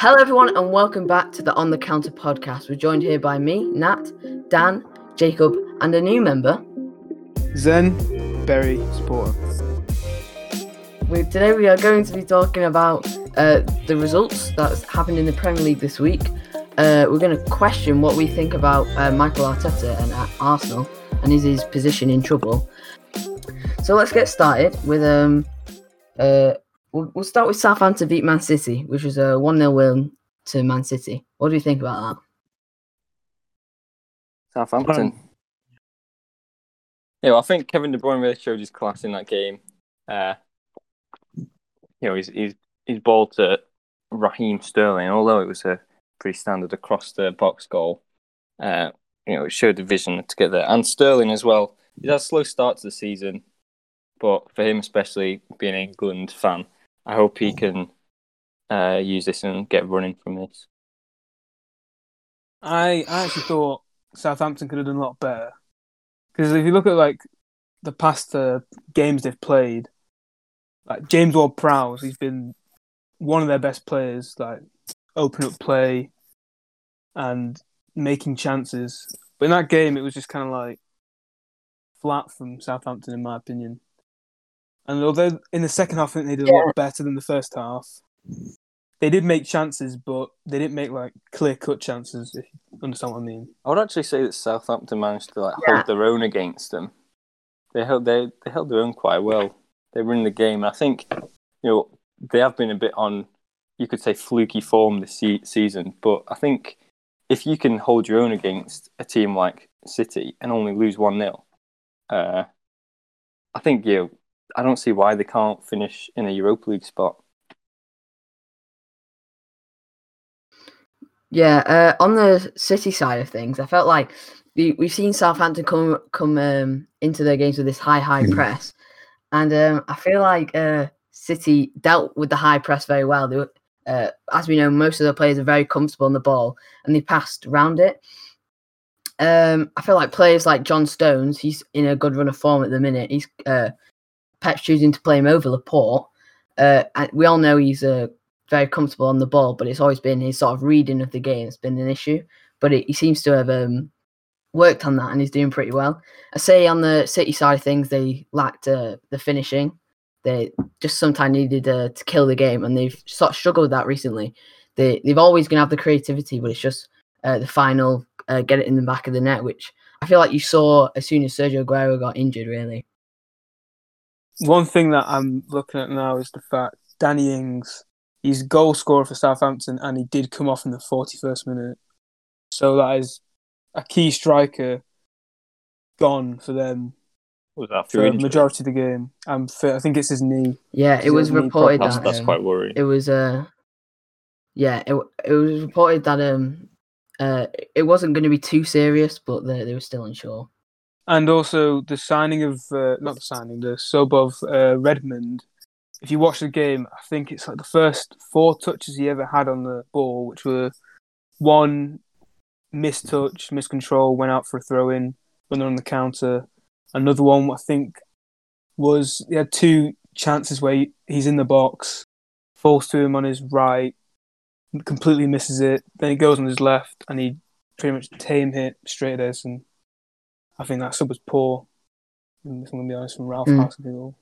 Hello, everyone, and welcome back to the On the Counter podcast. We're joined here by me, Nat, Dan, Jacob, and a new member. Zen Berry Supporter. We, today, we are going to be talking about uh, the results that's happened in the Premier League this week. Uh, we're going to question what we think about uh, Michael Arteta and at Arsenal, and is his position in trouble. So let's get started with um, uh, we'll, we'll start with Southampton beat Man City, which was a one 0 win to Man City. What do you think about that? Southampton. Um, yeah, well, I think Kevin De Bruyne really showed his class in that game. Uh, you know, he's he's he's ball to Raheem Sterling, although it was a pretty standard across the box goal. Uh, you know, it showed the vision to get there, and Sterling as well. He had a slow start to the season, but for him, especially being an England fan, I hope he can uh, use this and get running from this. I, I actually thought Southampton could have done a lot better. Because if you look at like the past uh, games they've played, like James Ward-Prowse, he's been one of their best players. Like open up play and making chances. But in that game, it was just kind of like flat from Southampton, in my opinion. And although in the second half, I think they did a lot better than the first half. They did make chances, but they didn't make like clear cut chances. If you understand what I mean. I would actually say that Southampton managed to like Yeah. hold their own against them. They held they they held their own quite well. They were in the game. I think you know they have been a bit on you could say fluky form this se- season, but I think if you can hold your own against a team like City and only lose one 0 uh, I think you know, I don't see why they can't finish in a Europa League spot. Yeah, uh, on the City side of things, I felt like we, we've seen Southampton come come um, into their games with this high, high press, and um, I feel like uh, City dealt with the high press very well. They were, uh, as we know, most of the players are very comfortable on the ball, and they passed around it. Um, I feel like players like John Stones, he's in a good run of form at the minute. He's uh, Pep's choosing to play him over Laporte. Uh, we all know he's uh, very comfortable on the ball, but it's always been his sort of reading of the game that's been an issue. But it, he seems to have um, worked on that and he's doing pretty well. I say on the City side of things, they lacked uh, the finishing. They just sometimes needed uh, to kill the game, and they've sort of struggled with that recently. They they've always going to have the creativity, but it's just uh, the final uh, get it in the back of the net, which I feel like you saw as soon as Sergio Aguero got injured. Really, One thing that I'm looking at now is the fact Danny Ings, he's goal scorer for Southampton, and he did come off in the 41st minute. So that is a key striker gone for them Was that for through the injury? majority of the game. Um, for, I think it's his knee. yeah, it was it a reported That's, that that's um, quite worrying. it was uh yeah it, it was reported that um uh it wasn't going to be too serious but they, they were still unsure And also the signing of, uh, not the signing, the sub of uh, Redmond. If you watch the game, I think it's like the first four touches he ever had on the ball, which were one missed mistouch, miscontrol, went out for a throw in they're on the counter. Another one, I think, was he had two chances where he- he's in the box, falls to him on his right, completely misses it. Then he goes on his left, and he pretty much tame hit straight at Ederson. I think that sub was poor. If I'm going to be honest, from Ralph Mm. Hasenhüttl.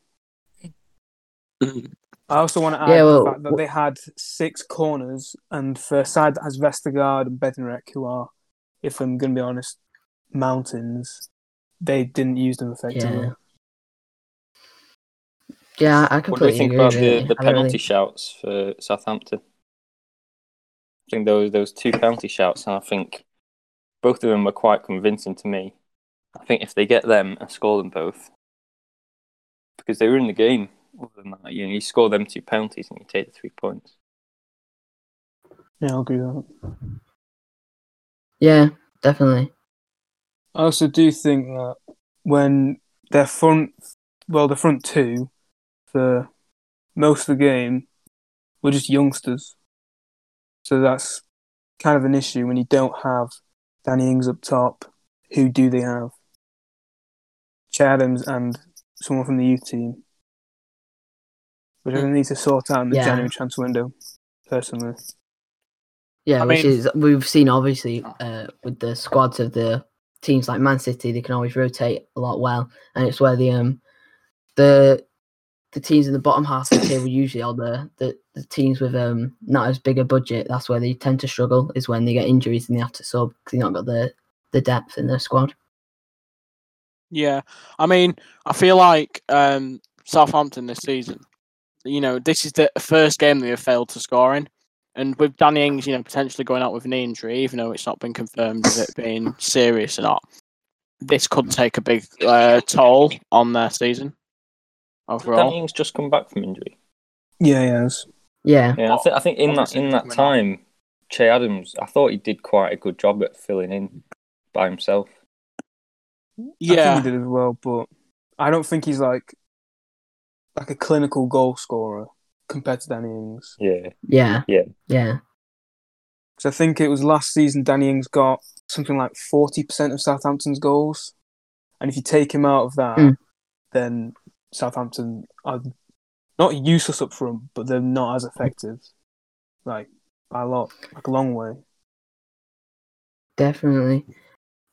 I also want to add Yeah, well, the fact that they had six corners, and for a side that has Vestergaard and Bednarek, who are, if I'm going to be honest, mountains, they didn't use them effectively. yeah yeah i What do completely you think agree about really. the, the penalty really- shouts for Southampton? I think those those two penalty shouts, and I think both of them were quite convincing to me. I think if they get them and score them both, because they were in the game. Other than that, you know, you score them two penalties and you take the three points. Yeah, I'll agree with that. yeah definitely I also do think that when their front, well, the front two, for most of the game, were just youngsters. So that's kind of an issue when you don't have Danny Ings up top. Who do they have? Che and someone from the youth team, which I need to sort out in the Yeah. January transfer window. Personally, Yeah, I which mean- is we've seen obviously uh, with the squads of the teams like Man City, they can always rotate a lot well, and it's where the um the the teams in the bottom half of the table usually are the, the the teams with um not as big a budget. That's where they tend to struggle is when they get injuries and they have to sub because they've not got the the depth in their squad. Yeah, I mean, I feel like um, Southampton this season. You know, this is the first game they have failed to score in, and with Danny Ings, you know, potentially going out with an injury, even though it's not been confirmed of it being serious or not, this could take a big uh, toll on their season overall. Danny Ings just come back from injury. Yeah, he has. Yeah, Yeah, I, th- I think in that in that time, Che Adams, I thought he did quite a good job at filling in by himself. I Yeah, think he did as well, but I don't think he's like like a clinical goal scorer compared to Danny Ings. Yeah, yeah, Yeah. yeah. So I think it was last season Danny Ings got something like forty percent of Southampton's goals, and if you take him out of that, Mm. then Southampton are not useless up front, but they're not as effective, like by a lot, like a long way. Definitely.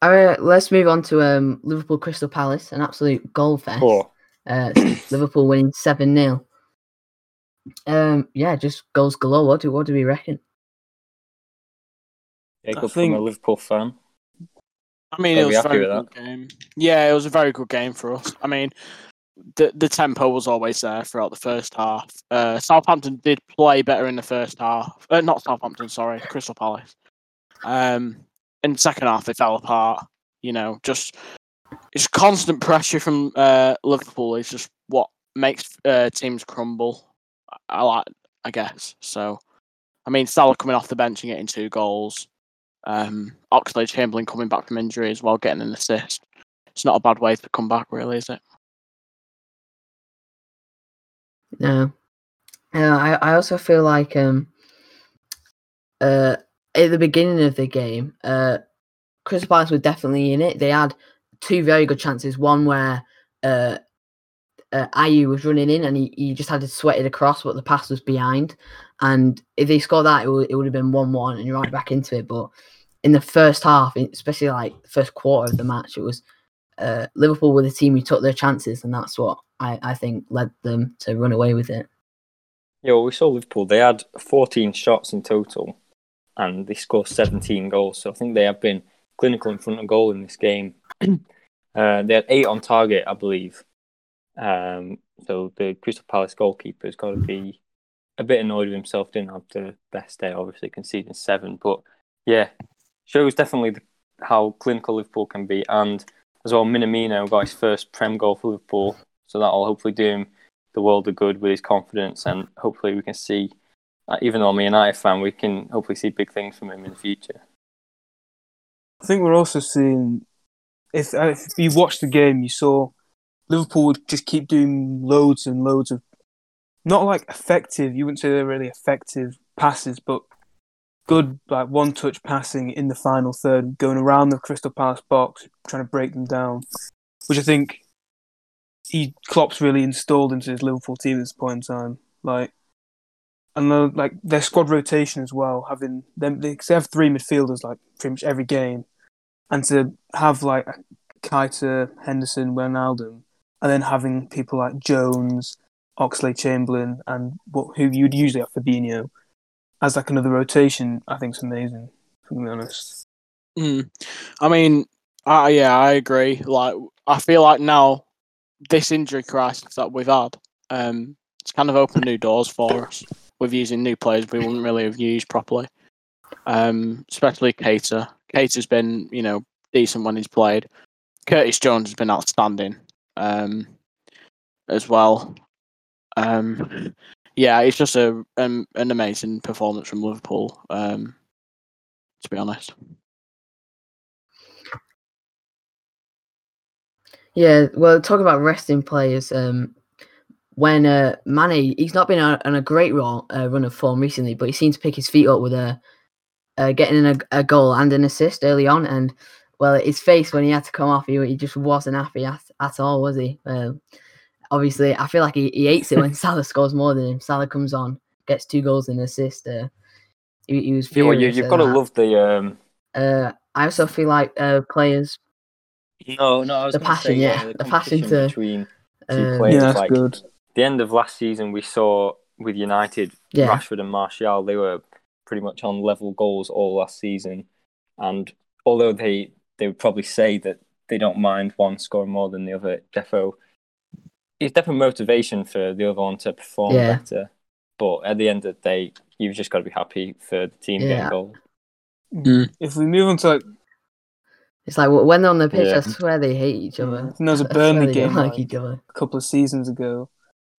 All right, let's move on to um, Liverpool Crystal Palace, an absolute goal fest. poor. Uh, Liverpool winning 7 0. Um, yeah, just goals galore. What do, what do we reckon? Yeah, I good think- from a Liverpool fan. I mean, Are it was a very good game. Yeah, it was a very good game for us. I mean, the the tempo was always there throughout the first half. Uh, Southampton did play better in the first half. Uh, not Southampton, sorry, Crystal Palace. Um, in second half, they fell apart. You know, just it's constant pressure from uh, Liverpool is just what makes uh, teams crumble. I, like, I guess. So, I mean, Salah coming off the bench and getting two goals. Um, Oxlade Chamberlain coming back from injury as well, getting an assist. It's not a bad way to come back, really, is it? No. Uh, I, I also feel like um, uh, at the beginning of the game, uh, Crystal Palace were definitely in it. They had two very good chances. One where uh, uh, Ayew was running in and he, he just had to sweat it across, but the pass was behind. And if they scored that, it would, it would have been 1 1 and right back into it. But in the first half, especially like the first quarter of the match, it was uh, Liverpool were the team who took their chances, and that's what I, I think led them to run away with it. Yeah, well, we saw Liverpool. They had 14 shots in total, and they scored 17 goals. So I think they have been clinical in front of goal in this game. uh, they had eight on target, I believe. Um, so the Crystal Palace goalkeeper has got to be a bit annoyed with himself. Didn't have the best day, obviously conceding seven. But yeah, shows definitely the, how clinical Liverpool can be. And as well, Minamino got his first Prem goal for Liverpool, so that'll hopefully do him the world of good with his confidence, and hopefully we can see, even though I'm a United fan, we can hopefully see big things from him in the future. I think we're also seeing if uh, if you watched the game, you saw Liverpool would just keep doing loads and loads of not like effective. You wouldn't say they're really effective passes, but good like one touch passing in the final third, going around the Crystal Palace box, trying to break them down, which I think he Klopp's really installed into his Liverpool team at this point in time. Like, and the, like their squad rotation as well, having them they, have three midfielders like pretty much every game, and to have like Keita, Henderson, Wijnaldum, and then having people like Jones, Oxlade Chamberlain, and what who you'd usually have Fabinho as like another rotation, I think is amazing. To be honest, Mm. I mean, I yeah, I agree. Like, I feel like now this injury crisis that we've had, um, it's kind of opened new doors for us with using new players we wouldn't really have used properly. Um, especially Keita. Keita's been, you know, decent when he's played. Curtis Jones has been outstanding, um, as well. Um, yeah, it's just a an amazing performance from Liverpool. Um, to be honest. Yeah, well, talk about resting players. Um, when uh, Mane, he's not been on, on a great run, uh, run of form recently, but he seemed to pick his feet up with a uh, getting in a, a goal and an assist early on. And well, his face when he had to come off, he, he just wasn't happy at, at all, was he? Um, obviously, I feel like he, he hates it when Salah scores more than him. Salah comes on, gets two goals and an assist. Uh, he, he was Yeah, well, furious. you, you've got to love the. Um, Uh, I also feel like uh, players. no, no, I was The gonna passion, say, yeah, the, the passion to, between two Uh, players. yeah, that's like good. The end of last season, we saw with United, yeah, Rashford and Martial, they were pretty much on level goals all last season. And although they they would probably say that they don't mind one scoring more than the other, defo it's definitely motivation for the other one to perform Yeah. better. But at the end of the day, you've just got to be happy for the team Yeah. getting goals. Mm. If we move on to like, it's like when they're on the pitch, Yeah. I swear they hate each other. I think there was a I swear Burnley game, like like- each other. a couple of seasons ago,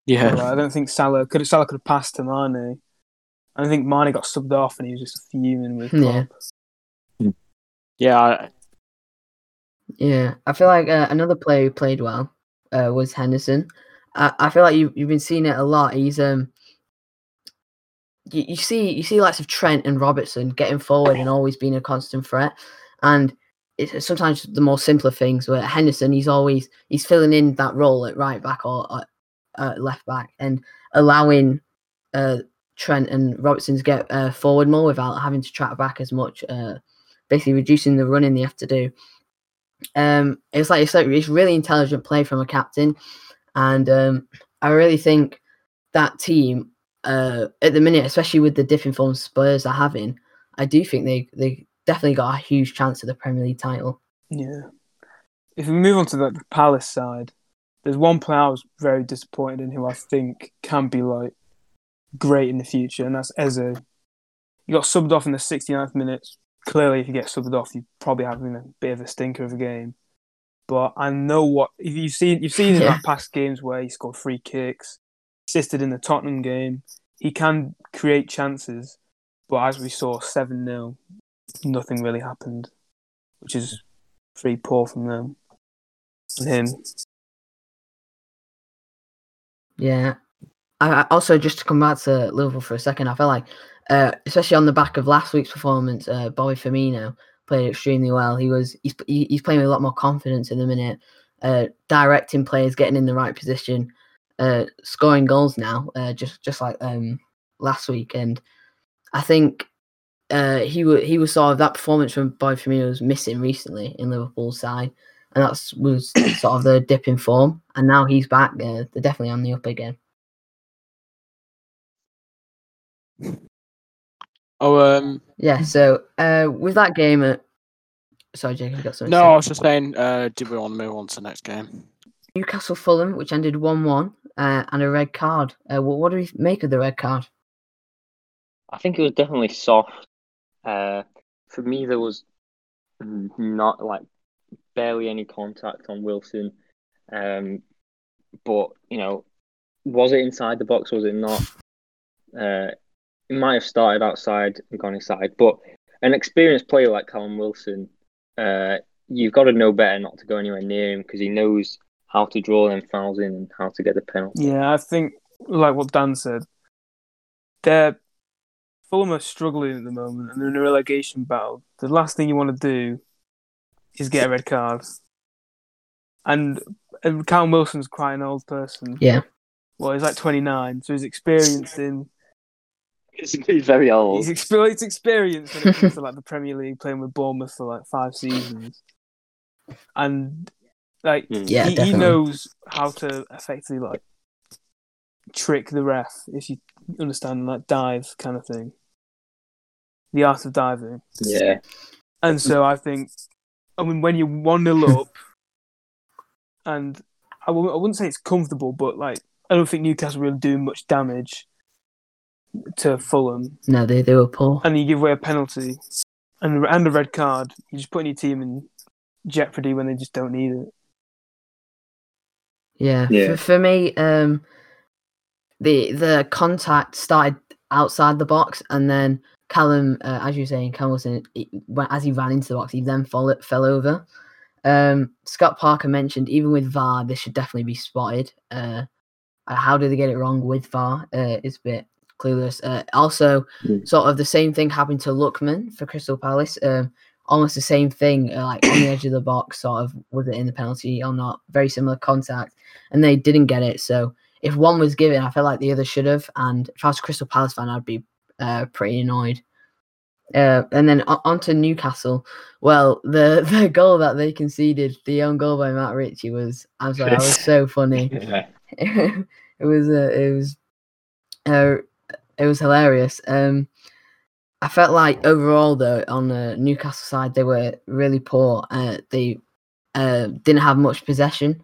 Yeah. Like, I don't think Salah could Salah could have passed to Mane. I think Mane got subbed off and he was just fuming with Yeah. Klopp. Yeah. I- Yeah, I feel like uh, another player who played well uh, was Henderson. I, I feel like you you've been seeing it a lot. He's um, you, you see you see lots of Trent and Robertson getting forward and always being a constant threat, and it's sometimes the more simpler things. Where Henderson, he's always he's filling in that role at right back or uh, uh, left back and allowing uh, Trent and Robertson to get uh, forward more without having to track back as much. Uh, basically reducing the running they have to do um it's like it's like it's really intelligent play from a captain and um i really think that team uh at the minute especially with the different form spurs are having i do think they they definitely got a huge chance at the premier league title Yeah. If we move on to the, the Palace side, there's one player I was very disappointed in who I think can be like great in the future, and that's Eze. He got subbed off in the 69th minute. Clearly, if you get subbed off, you're probably having a bit of a stinker of a game. But I know what if you've seen you've seen in Yeah. past games where he scored free kicks, assisted in the Tottenham game. He can create chances, but as we saw, seven 0 nothing really happened, which is pretty poor from them and him. Yeah. I, also just to come back to Liverpool for a second, I felt like, uh, especially on the back of last week's performance, uh, Bobby Firmino played extremely well. He was he's he's playing with a lot more confidence in the minute, uh, directing players, getting in the right position, uh, scoring goals now, uh, just just like um last week. And I think uh, he was he was sort of that performance from Bobby Firmino was missing recently in Liverpool's side, and that was sort of the dip in form. And now he's back. Uh, they're definitely on the up again. Oh, um, Yeah. So uh, with that game, uh, sorry, Jake, you got something. to no, say? I was just saying, uh, did we want to move on to the next game? Newcastle Fulham, which ended one-one, uh, and a red card. Uh, what, what do we make of the red card? I think it was definitely soft. Uh, for me, there was not like barely any contact on Wilson. Um, but you know, was it inside the box? Was it not? Uh, it might have started outside and gone inside. But an experienced player like Callum Wilson, uh, you've got to know better not to go anywhere near him because he knows how to draw them fouls in and how to get the penalty. Yeah, I think like what Dan said, they're Fulham are struggling at the moment and they're in a relegation battle. The last thing you want to do is get a red card. And, and Callum Wilson's quite an old person. Yeah. Well, he's like 29, so he's experienced in He's very old. he's, exper- he's experienced when it comes to like the Premier League, playing with Bournemouth for like five seasons, and like Mm. Yeah, he, he knows how to effectively like trick the ref if you understand like dive kind of thing, the art of diving. Yeah. And so I think, I mean, when you're one 0 up, and I w- I wouldn't say it's comfortable, but like I don't think Newcastle really do much damage to Fulham, No, they, they were poor. and you give away a penalty and and a red card. You're just putting your team in jeopardy when they just don't need it. Yeah. Yeah. For, for me, um, the the contact started outside the box, and then Callum, uh, as you were saying, Callum Wilson, as he ran into the box, he then fall, fell over. Um, Scott Parker mentioned even with VAR, this should definitely be spotted. Uh, uh, how did they get it wrong with VAR? Uh, it's a bit clueless. Uh, also, Mm. sort of the same thing happened to Lookman for Crystal Palace. Um, almost the same thing, uh, like on the edge of the box, sort of was it in the penalty or not? Very similar contact, and they didn't get it. So if one was given, I felt like the other should have. And if I was a Crystal Palace fan, I'd be uh, pretty annoyed. Uh, and then on, to Newcastle. Well, the the goal that they conceded, the own goal by Matt Ritchie was. I'm sorry, that was so funny. Yeah. it was uh, it was uh, it was hilarious. Um, I felt like overall though on the Newcastle side they were really poor. Uh, they uh, didn't have much possession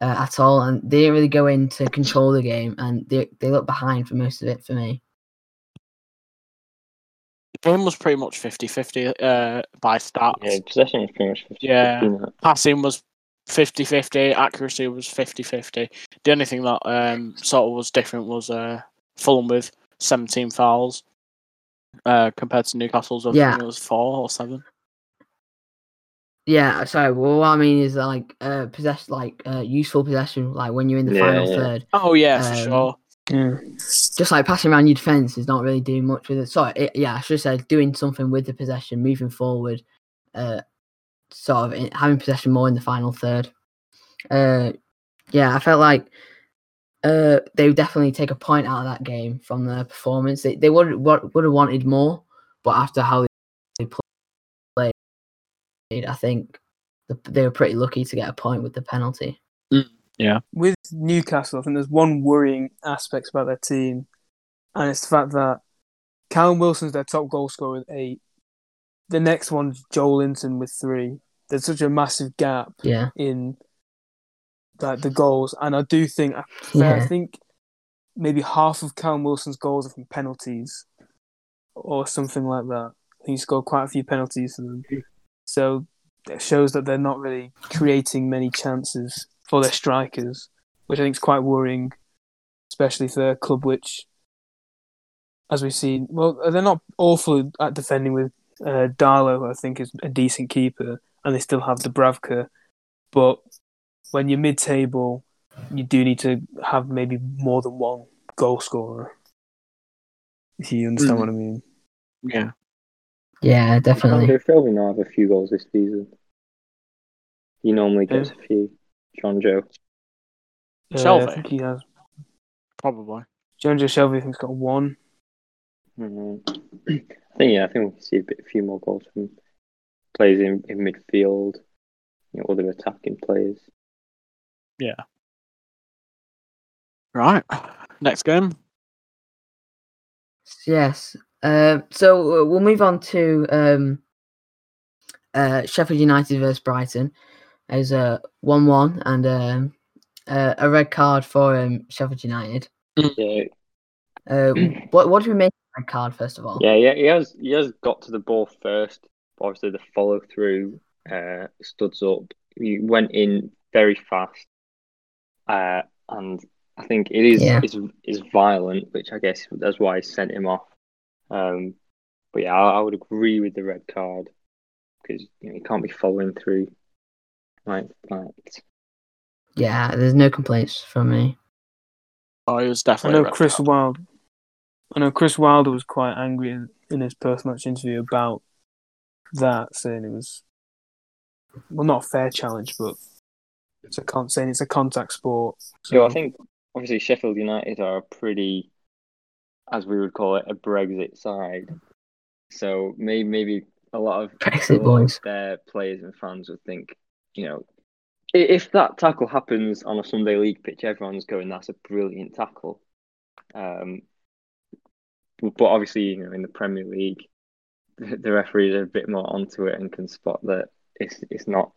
uh, at all, and they didn't really go in to control the game, and they they looked behind for most of it for me. The game was pretty much 50-50 uh, by stats. Yeah, possession was pretty much 50 Yeah. Passing was 50-50, accuracy was 50-50. The only thing that um, sort of was different was uh, Fulham with 17 fouls uh, compared to Newcastle's. I Yeah. think it was four or seven. Yeah, sorry. Well, what I mean is like uh, possess like uh, useful possession, like when you're in the Yeah, final yeah. third. Oh yeah, for Um, sure. Yeah. just like passing around your defense is not really doing much with it. Sorry, it, yeah, I should said doing something with the possession, moving forward, uh, sort of in, having possession more in the final third. Uh, yeah, I felt like uh, they would definitely take a point out of that game from their performance. They they would would, have wanted more, but after how they played, I think the, they were pretty lucky to get a point with the penalty. With Newcastle, I think there's one worrying aspect about their team, and it's the fact that Callum Wilson's their top goal scorer with eight. The next one's Joelinton with three. There's such a massive gap Yeah, in like the goals, and I do think I, I think maybe half of Callum Wilson's goals are from penalties or something like that. He scored quite a few penalties for them, so it shows that they're not really creating many chances for their strikers, which I think is quite worrying, especially for a club which, as we've seen, well, they're not awful at defending with uh, Darlow, who I think is a decent keeper, and they still have Dubravka, but when you're mid-table, you do need to have maybe more than one goal scorer. If you understand Mhm. what I mean. Yeah. yeah, definitely. Andre Shelvey now have a few goals this season. He normally gets a few. Jonjo. Uh, Shelvey? I think he has. Probably. John Joe Shelvey, I think, has got one. Mhm. I think yeah, I think we can see a bit, a few more goals from players in, in midfield, you know, other attacking players. Yeah. Right. Next game. Yes. Uh, so uh, we'll move on to um, uh, Sheffield United versus Brighton. As a one-one and um, uh, a red card for um, Sheffield United. Yeah, Uh, what what do we make of the red card first of all? yeah, yeah. He has he has got to the ball first. But obviously, the follow through uh, studs up. He went in very fast, uh, and I think it is Yeah. is is violent, which I guess that's why he sent him off. Um, but yeah, I, I would agree with the red card because you know you can't be following through like that. Yeah, there's no complaints from me. Oh, it was definitely. a know Chris card. Wilde. I know Chris Wilder was quite angry in, in his post-match interview about that, saying it was well not a fair challenge, but it's a con- saying it's a contact sport. So So I think obviously Sheffield United are a pretty, as we would call it, a Brexit side. So maybe maybe a lot of Brexit a lot of boys. their players and fans would think, you know, if that tackle happens on a Sunday league pitch, everyone's going, "That's a brilliant tackle." Um, but obviously, you know, in the Premier League, the the referees are a bit more onto it and can spot that it's it's not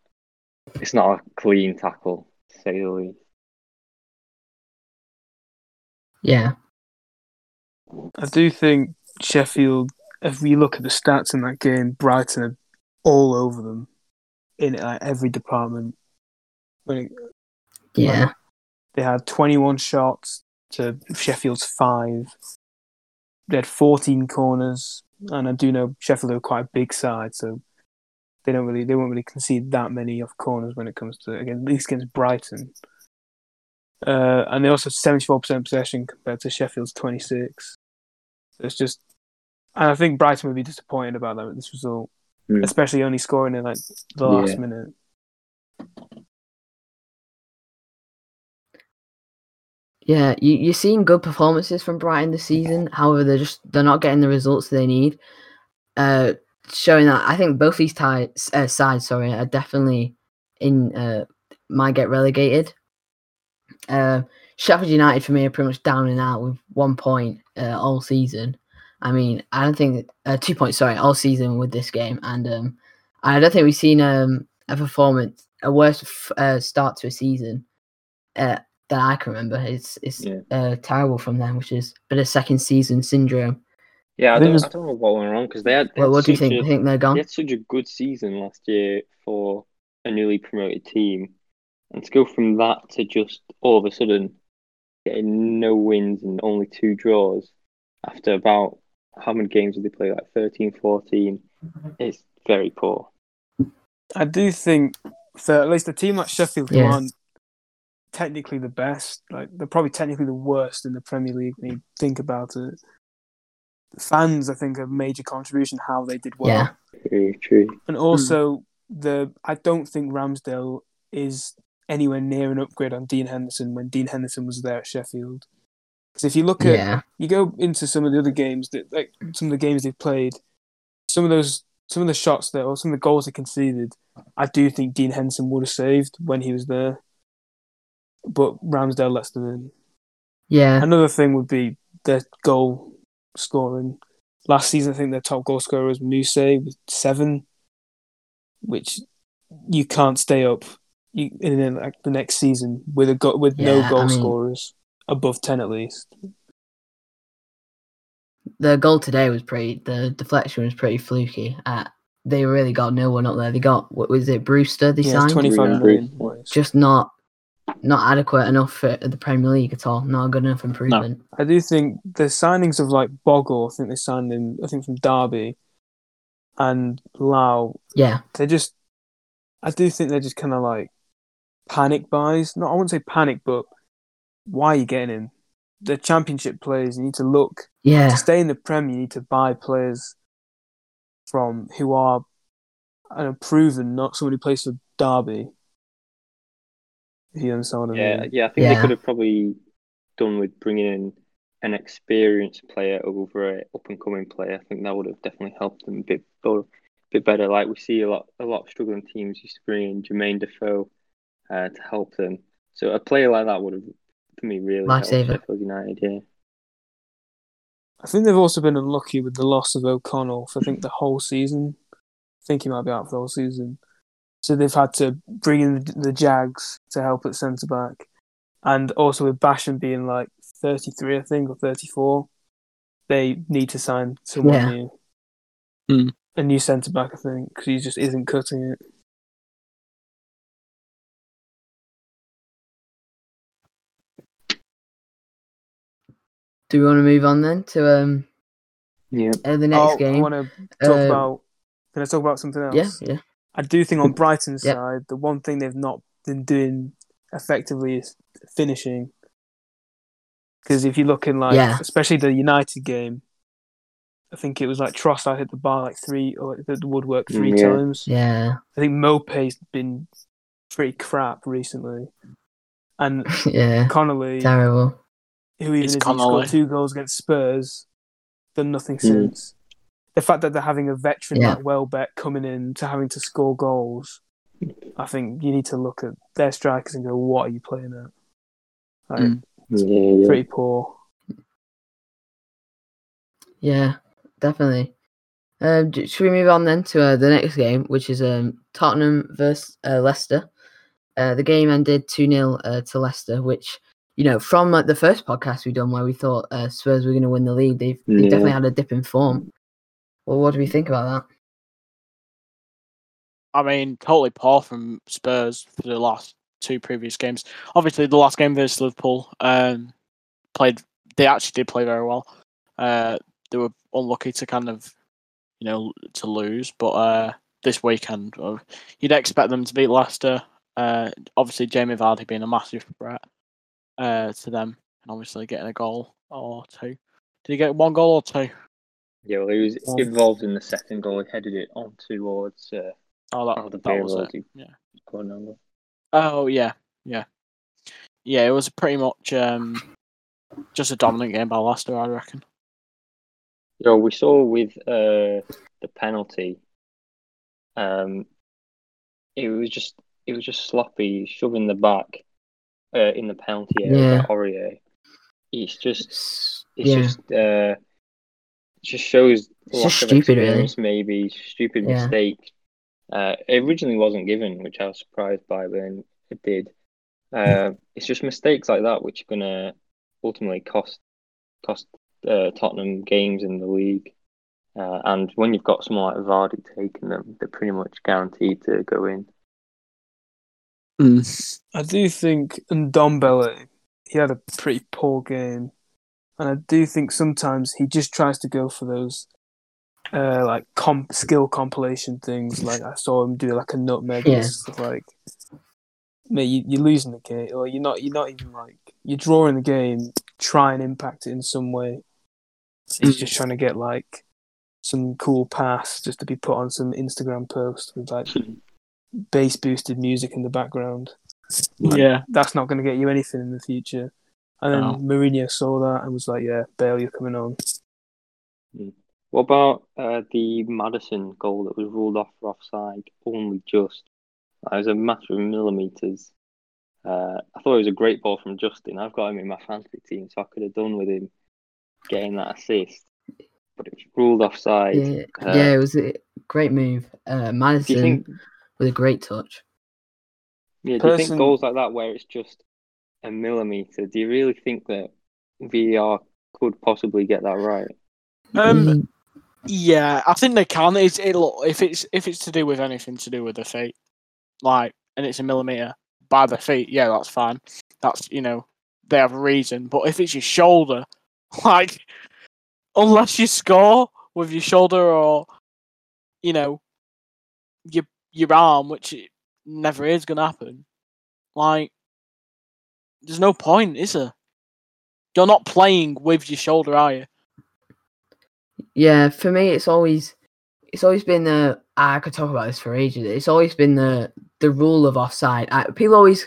it's not a clean tackle, to say the least. Yeah, I do think Sheffield. If we look at the stats in that game, Brighton are all over them in like, every department. When it, yeah, They had 21 shots to Sheffield's five. They had 14 corners, and I do know Sheffield are quite a big side, so they don't really they won't really concede that many off corners when it comes to again at least against Brighton. Uh, and they also 74% possession compared to Sheffield's 26. So it's just, and I think Brighton would be disappointed about that this result, Mm. especially only scoring in like the last Yeah. minute. yeah. You you're seeing good performances from Brighton this season. However, they're just they're not getting the results they need. Uh, showing that I think both these ties, uh, sides, sorry, are definitely in uh, might get relegated. Uh, Sheffield United for me are pretty much down and out with one point uh, all season. I mean, I don't think uh, two points, sorry, all season with this game, and um, I don't think we've seen um, a performance a worse f- uh, start to a season uh, that I can remember. It's it's Yeah. uh, terrible from them, which is a bit of second season syndrome. Yeah, I I think don't, it's- I don't know what went wrong because they had. they Well, had what do you think? a- You think they're gone? They had such a good season last year for a newly promoted team, and to go from that to just all of a sudden getting no wins and only two draws after about how many games did they play? Like 13, 14? It's very poor. I do think for at least a team like Sheffield who Yeah. aren't technically the best, like they're probably technically the worst in the Premier League when you think about it. The fans, I think, a major contribution how they did well. Yeah. Very true. And also the I don't think Ramsdale is anywhere near an upgrade on Dean Henderson when Dean Henderson was there at Sheffield. Because if you look at Yeah, you go into some of the other games that like some of the games they've played, some of those some of the shots that or some of the goals they conceded, I do think Dean Henson would have saved when he was there. But Ramsdale lets them in. yeah, Another thing would be their goal scoring. Last season, I think their top goal scorer was Muse with seven, which you can't stay up in the, like, the next season with a go, with no goal I mean- scorers above ten at least. the goal today was pretty. The deflection was pretty fluky. Uh, they really got no one up there. They got what was it, Brewster? They Yeah, signed twenty five Bruno million. Just not not adequate enough for the Premier League at all. Not a good enough improvement. I do think the signings of like Bogle, I think they signed him. I think from Derby, and Lowe. Yeah, They just, I do think they're just kind of like panic buys. Not, I wouldn't say panic, but why are you getting him? The Championship players. You need to look yeah, to stay in the Prem. You need to buy players from who are, I know, proven, not someone who plays for Derby. If you understand what I Yeah, mean. yeah. I think they could have probably done with bringing in an experienced player over a up and coming player. I think that would have definitely helped them a bit, a bit better. Like we see a lot, a lot of struggling teams used to bring in Jermaine Defoe uh, to help them. So a player like that would have, for me, really Lifesaver. Sheffield United. Yeah, I think they've also been unlucky with the loss of O'Connell for I think the whole season. I think he might be out for the whole season. So they've had to bring in the, the Jags to help at centre back, and also with Basham being like thirty three, I think, or thirty four, they need to sign someone Yeah. new, Hmm. a new centre back, I think, because he just isn't cutting it. Do we want to move on then to um yeah. uh, the next oh, I game? want to talk Uh, about. Can I talk about something else? Yeah, yeah, I do think on Brighton's Yeah. side, the one thing they've not been doing effectively is finishing. Because if you look in like, Yeah. especially the United game, I think it was like Trossard hit the bar like three or the woodwork three yeah. times. yeah, I think Maupay's been pretty crap recently, and yeah. Connolly, Terrible. Who even It's has Connolly. scored two goals against Spurs, done nothing Mm. since. The fact that they're having a veteran Yeah. like Welbeck coming in to having to score goals, I think you need to look at their strikers and go, "What are you playing at?" Like, Mm. Yeah, yeah. Pretty poor. Yeah, definitely. Um, d- should we move on then to uh, the next game, which is um Tottenham versus uh, Leicester? Uh, the game ended two 0 uh, to Leicester, which you know from uh, the first podcast we done where we thought uh, Spurs were going to win the league, they've, they Yeah. definitely had a dip in form. Well, what do we think about that? I mean, totally poor from Spurs for the last two previous games. Obviously, the last game versus Liverpool um, played. They actually did play very well. Uh, they were unlucky to kind of, you know, to lose. But uh, this weekend, uh, you'd expect them to beat Leicester. Uh, obviously, Jamie Vardy being a massive threat uh, to them, and obviously getting a goal or two. Did he get one goal or two? Yeah, well, he was involved in the second goal. He headed it on towards uh, Oh, that, Alderweireld. that was it. He Yeah. Oh yeah, yeah, yeah. It was pretty much um, just a dominant game by Leicester, I reckon. You know, we saw with uh, the penalty, um, it was just it was just sloppy, shoving the back uh, in the penalty area Yeah. Aurier. It's just it's yeah. just uh, it just shows It's just of stupid, really. maybe stupid Yeah. mistake. Uh, it originally wasn't given, which I was surprised by, but then it did. Uh, it's just mistakes like that which are gonna ultimately cost cost uh, Tottenham games in the league. Uh, and when you've got someone like Vardy taking them, they're pretty much guaranteed to go in. Mm. I do think Ndombele, he had a pretty poor game, and I do think sometimes he just tries to go for those, uh, like comp skill compilation things. Like I saw him do like a nutmeg Yeah. and stuff like. Mate, you, you're losing the game, or you're not. You're not even like you're drawing the game. Try and impact it in some way. He's Mm. just trying to get like some cool pass just to be put on some Instagram post with like bass boosted music in the background Yeah. that's not going to get you anything in the future. And then No. Mourinho saw that and was like, "Yeah, Bale, you're coming on." What about uh, the Maddison goal that was ruled off for offside? Only just. It was a matter of millimeters. Uh, I thought it was a great ball from Justin. I've got him in my fantasy team, so I could have done with him getting that assist. But it was ruled offside. Yeah, Uh, yeah, it was a great move. Uh, Do Maddison you think? With a great touch. Yeah. Do you think goals like that, where it's just a millimeter, do you really think that VR could possibly get that right? Um. Mm, Yeah, I think they can. It's it look if it's if it's to do with anything to do with the feet, like, and it's a millimeter by the feet. Yeah, that's fine. That's you know they have a reason. But if it's your shoulder, like, unless you score with your shoulder or, you know, your your arm, which it never is gonna happen. Like, there's no point, is there? You're not playing with your shoulder, are you? yeah, for me, it's always it's always been the I could talk about this for ages. It's always been the the rule of offside. I, people always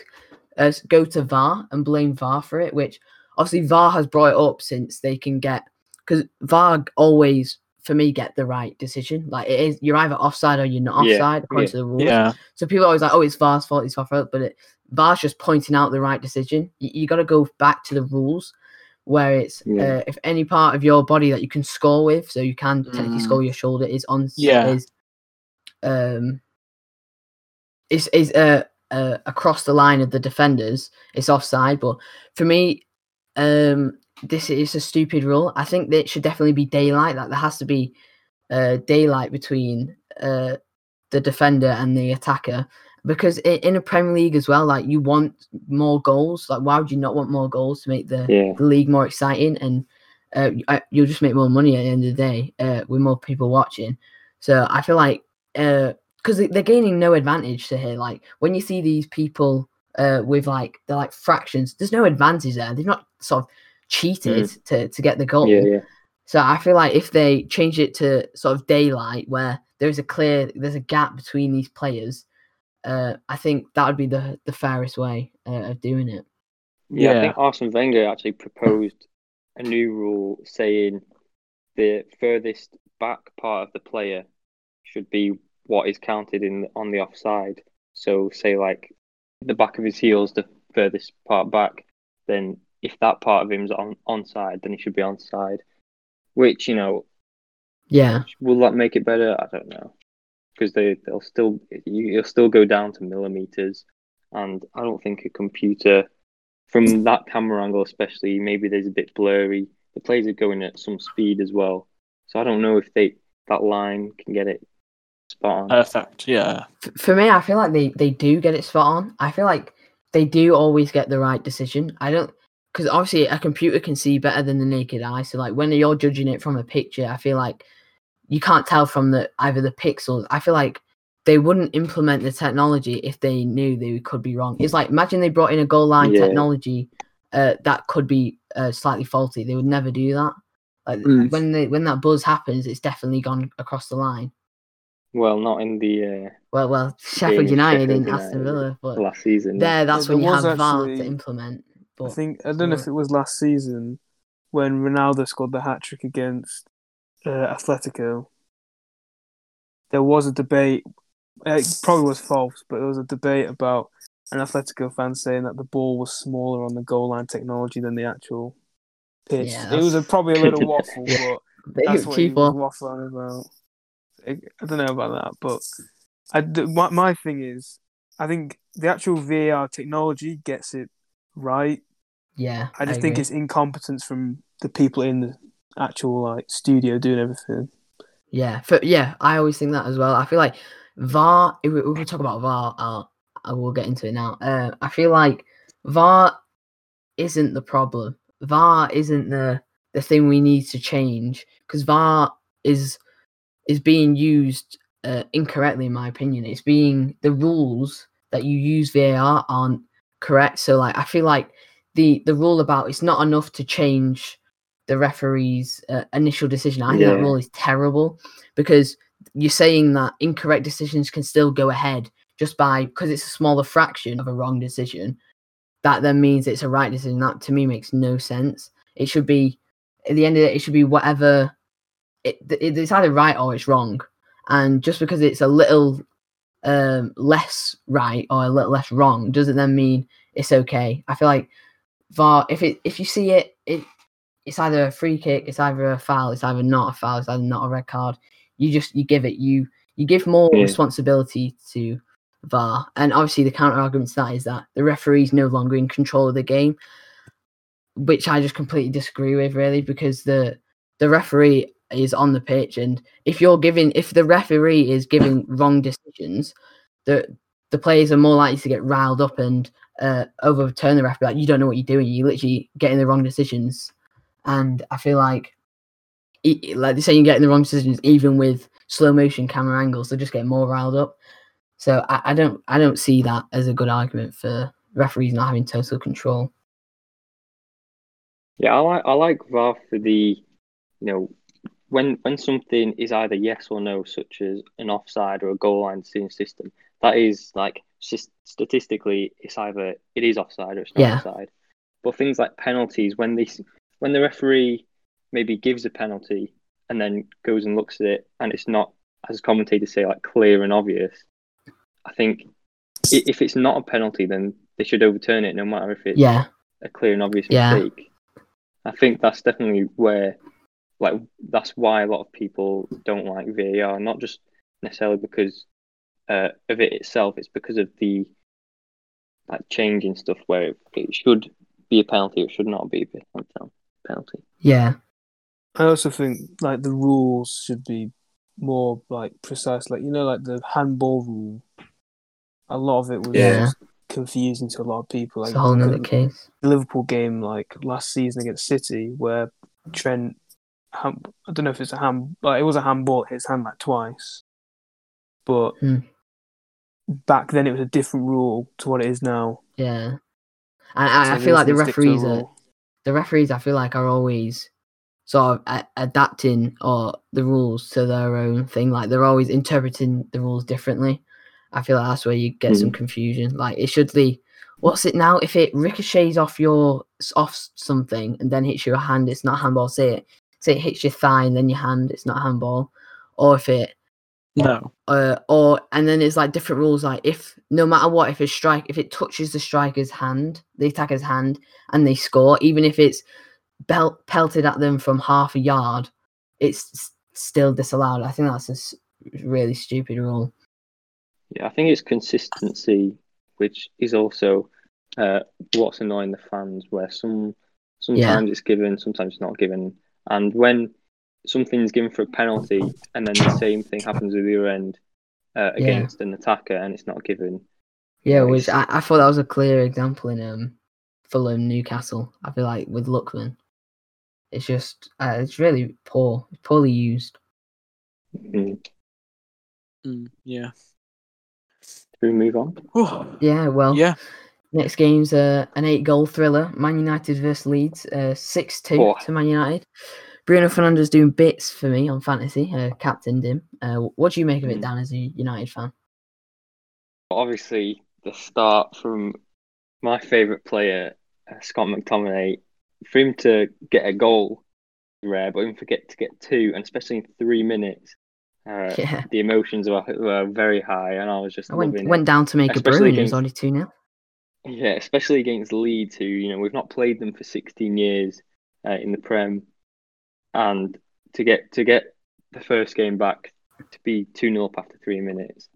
uh, go to VAR and blame VAR for it, which obviously VAR has brought up since they can get because VAR always for me get the right decision. Like it is, you're either offside or you're not Yeah, offside according yeah. to the rules. Yeah. So people are always like, oh, it's VAR's fault, it's VAR's fault, but it, VAR's just pointing out the right decision. You, you got to go back to the rules where it's Yeah. uh, if any part of your body that you can score with, so you can technically Mm. score your shoulder is on Yeah. is um is is uh, uh across the line of the defenders, it's offside. But for me, um this is a stupid rule. I think that it should definitely be daylight. Like there has to be uh daylight between uh the defender and the attacker because in a Premier League as well, like you want more goals. Like why would you not want more goals to make the, Yeah. the league more exciting? And uh, uh, you'll just make more money at the end of the day uh, with more people watching. So I feel like because they're gaining no advantage to here. Like when you see these people uh, with like they're like fractions, there's no advantage there. They've not sort of cheated to to get the goal. Yeah, yeah. So I feel like if they change it to sort of daylight, where there is a clear, there's a gap between these players, uh, I think that would be the the fairest way uh, of doing it. Yeah, I think Arsene Wenger actually proposed a new rule saying the furthest back part of the player should be what is counted in on the offside. So, say like the back of his heels, the furthest part back, then if that part of him's on onside, then he should be onside. Which you know, Yeah, will that make it better? I don't know, because they they'll still you- you'll still go down to millimeters, and I don't think a computer from that camera angle, especially maybe there's a bit blurry. The players are going at some speed as well, so I don't know if they that line can get it spot on. Perfect. Yeah. For me, I feel like they they do get it spot on. I feel like they do always get the right decision. I don't because obviously a computer can see better than the naked eye. So like when you're judging it from a picture, I feel like you can't tell from the either the pixels. I feel like they wouldn't implement the technology if they knew they could be wrong. It's like imagine they brought in a goal line Yeah. technology uh, that could be uh, slightly faulty. They would never do that. Like Mm. when they when that buzz happens, it's definitely gone across the line. Well, not in the Well, well, Sheffield United Sheffield and Aston Villa, but uh, last season. there, that's there when you was have VAR to actually- implement. I think I don't know if it was last season when Ronaldo scored the hat trick against uh, Atletico. there was a debate. It probably was false, but there was a debate about an Atletico fan saying that the ball was smaller on the goal line technology than the actual pitch. Yeah, it was a, probably a little waffle, Yeah. but They that's what he was waffling about. I, don't know about that, but I, my, my thing is, I think the actual VAR technology gets it right. Yeah, I just think agree. it's incompetence from the people in the actual like studio doing everything. Yeah, for, yeah, I always think that as well. I feel like VAR. If we, if we talk about VAR, I'll, I will get into it now. Uh, I feel like VAR isn't the problem. VAR isn't the the thing we need to change because VAR is is being used uh, incorrectly, in my opinion. It's being the rules that you use VAR aren't correct. So, like, I feel like the the rule about it's not enough to change the referee's uh, initial decision. I think that rule is terrible because you're saying that incorrect decisions can still go ahead just by because it's a smaller fraction of a wrong decision. That then means it's a right decision. That to me makes no sense. It should be at the end of it. It should be whatever. It, it it's either right or it's wrong, and just because it's a little um less right or a little less wrong doesn't then mean it's okay. I feel like VAR if it if you see it it it's either a free kick, it's either a foul, it's either not a foul, it's either not a red card. You just you give it you you give more Yeah. responsibility to VAR, and obviously the counter argument to that is that the referee's no longer in control of the game, which I just completely disagree with, really, because the the referee is on the pitch, and if you're giving if the referee is giving wrong decisions, the the players are more likely to get riled up and uh, overturn the referee. Like you don't know what you're doing. You're literally getting the wrong decisions, and I feel like, like they say, you're getting the wrong decisions even with slow motion camera angles. They just get more riled up. So I, I don't I don't see that as a good argument for referees not having total control. Yeah, I like I like VAR for the, you know, when when something is either yes or no, such as an offside or a goal line decision system. That is like just statistically, it's either it is offside or it's not Yeah. offside. But things like penalties, when they when the referee maybe gives a penalty and then goes and looks at it and it's not, as commentators say, like clear and obvious. I think if it's not a penalty, then they should overturn it, no matter if it's Yeah, a clear and obvious Yeah. mistake. I think that's definitely where, like, that's why a lot of people don't like VAR. Not just necessarily because uh, of it itself; it's because of the like in stuff where it, it should be a penalty, it should not be a penalty. yeah, I also think like the rules should be more like precise. Like you know, like the handball rule. A lot of it was Yeah. confusing to a lot of people. Like it's a whole nother the- case. the Liverpool game like last season against City, where Trent, ham- I don't know if it's a hand, but it was a handball. It hit his hand like twice, but Hmm. Back then it was a different rule to what it is now. Yeah, and I, So I feel like the just need to stick to a referees are the referees. I feel like are always sort of a- adapting or the rules to their own thing. Like they're always interpreting the rules differently. I feel like that's where you get some hmm. confusion. Like it should be, what's it now? If it ricochets off your off something and then hits your hand, it's not handball. Say it, say it hits your thigh and then your hand, it's not handball. Or if it No. uh, or and then it's like different rules. Like if no matter what, if a strike, if it touches the striker's hand, the attacker's hand, and they score, even if it's belt pelted at them from half a yard, it's still disallowed. I think that's a really stupid rule. Yeah, I think it's consistency, which is also uh, what's annoying the fans. Where some sometimes it's given, sometimes it's not given, and when something's given for a penalty, and then the same thing happens at the other end uh, Yeah. against an attacker, and it's not given. Yeah, Nice. which I, I thought that was a clear example in um Fulham Newcastle. I feel like with Lookman, it's just uh, it's really poor, poorly used. Mm. Mm, yeah. Should we move on? Yeah, well, yeah. Next game's uh, an eight goal thriller. Man United versus Leeds, uh, 6 2 Oh. to Man United. Bruno Fernandes doing bits for me on fantasy, uh, captained him. Uh, what do you make of it, Mm. Dan, as a United fan? Obviously, the start from my favourite player, uh, Scott McTominay, for him to get a goal, rare, but him to get to get two, and especially in three minutes, Uh, Yeah. The emotions were, were very high, and I was just I went went down to make a Especially brew and it was only two 0 Yeah, especially against Leeds, who you know we've not played them for 16 years uh, in the Prem, and to get to get the first game back to be two 0 up after three minutes,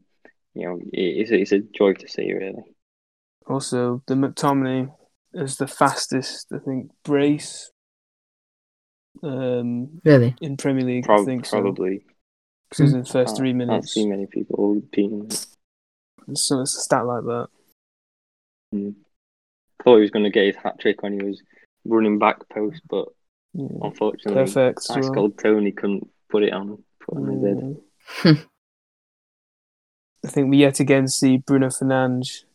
you know, it's a, it's a joy to see, really. Also, the McTominay is the fastest, I think, brace um, Really? in Premier League. I Prob- think so. probably. Because it was in the first Can't- three Can't minutes. see many people being. So it's a stat like that. Thought he was going to get his hat trick when he was running back post, but Yeah. unfortunately, Perfect. as Ice well. Cold Tony couldn't put it on. Put on his head. Mm. I think we yet again see Bruno Fernandes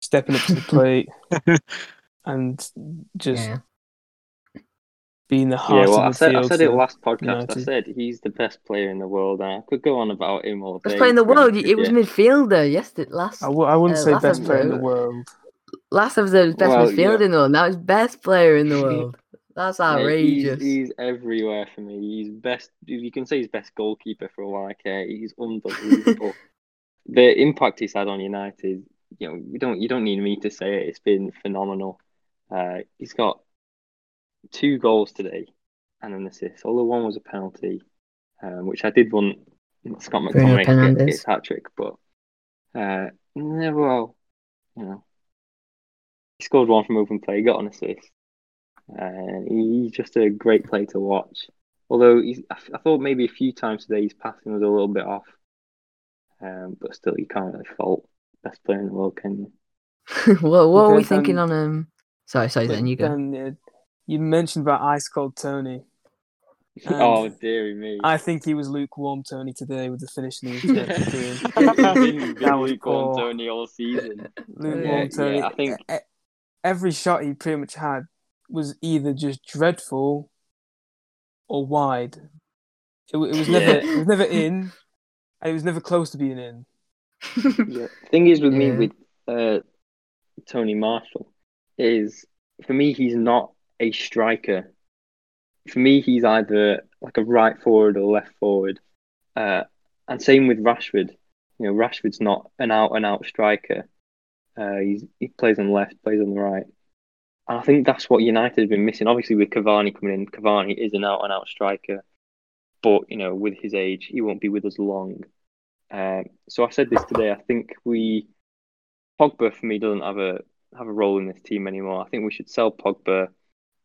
stepping up to the plate and just yeah. being the Yeah, heart well, I of the said, I said it last podcast. I said he's the best player in the world, and I could go on about him all day. Best player in the to world. honest It was with you. midfielder. Yesterday, last I, w- I wouldn't uh, say last best player in the world. last episode was best Well, midfielder yeah. in the world. Now it's best player in the world. That's Mate, outrageous. He's, he's everywhere for me. He's best. You can say he's best goalkeeper for all I care, he's unbelievable. the impact he's had on United, you know, you don't you don't need me to say it. It's been phenomenal. Uh, he's got two goals today and an assist. Although one was a penalty, um, which I did want Scott McTominay to get his hat trick, but uh, well, you know, he scored one from open play, got an assist. Uh, he's just a great player to watch. Although he's, I, I thought maybe a few times today his passing was a little bit off, um, but still you can't really fault best player in the world, can you? what what are we Then- thinking on um? Sorry, sorry. Then you go. then, yeah, you mentioned about ice cold Tony. Oh dearie me! I think he was lukewarm Tony today with the finishing he was He's doing. That was lukewarm poor. Tony all season. Lukewarm Yeah, Tony. yeah, I think- every shot he pretty much had was either just dreadful or wide. It, it was never Yeah. it was never in, and it was never close to being in. Yeah. Thing is with me with uh, Tony Martial is for me he's not a striker. For me he's either like a right forward or left forward. Uh, and same with Rashford. You know Rashford's not an out and out striker. Uh, he's he plays on the left, plays on the right. And I think that's what United have been missing. Obviously with Cavani coming in, Cavani is an out and out striker. But you know, with his age, he won't be with us long. Um, so I said this today. I think we Pogba for me doesn't have a have a role in this team anymore. I think we should sell Pogba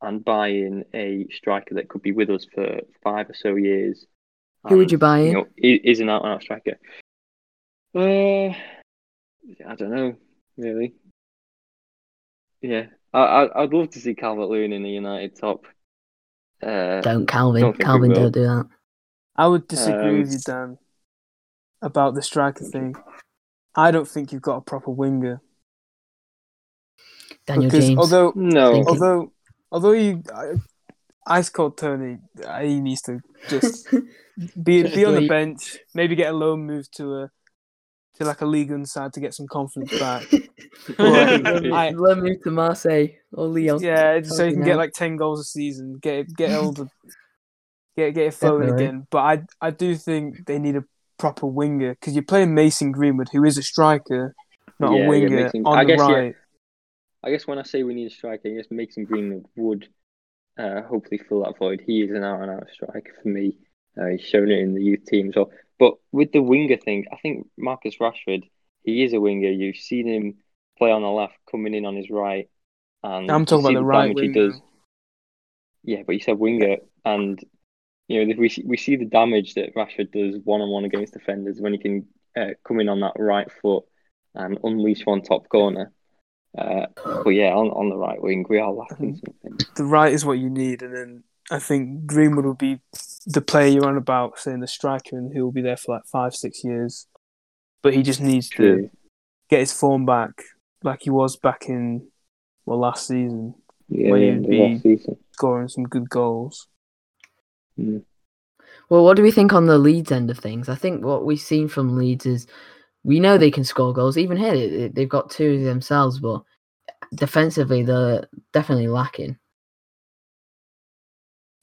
and buy in a striker that could be with us for five or so years. Who would you buy in? You know, is an out and out striker. Uh, I don't know, really. Yeah, I, I I'd love to see Calvert Lewin in the United top. Uh, don't Calvin. don't Calvin, don't do that. I would disagree Um, with you, Dan, about the striker thing. I don't think you've got a proper winger Daniel because James. although no, Think- although although you I- ice cold Tony, uh, he needs to just be Just be on the bench, maybe get a loan move to a to like a league inside to get some confidence back. let, Well, I- let me to Marseille or Lyon. yeah, so you Fucking can get like ten goals a season, get get all the get get it flowing Definitely. again. But I I do think they need a proper winger because you're playing Mason Greenwood, who is a striker, not Yeah, a yeah, winger Mason- on I the guess, yeah. I guess when I say we need a striker, I guess Mason Greenwood would uh, hopefully fill that void. He is an out and out striker for me. Uh, he's shown it in the youth team as well. But with the winger thing, I think Marcus Rashford, he is a winger. You've seen him play on the left, coming in on his right, and I'm talking about the the right damage he does. Yeah, but you said winger, and you know we see- we see the damage that Rashford does one on one against defenders when he can uh, come in on that right foot and unleash one top corner. Uh, but yeah, on, on the right wing, we are lacking something. the right is what you need, and then I think Greenwood will be the player you're on about, saying the striker, and he'll be there for like five, six years. But he just needs to get his form back, like he was back in well last season, Yeah, When the you'd end be- season. scoring some good goals. Mm. Well, what do we think on the Leeds end of things? I think what we've seen from Leeds is we know they can score goals. Even here, they've got two themselves, but defensively, they're definitely lacking.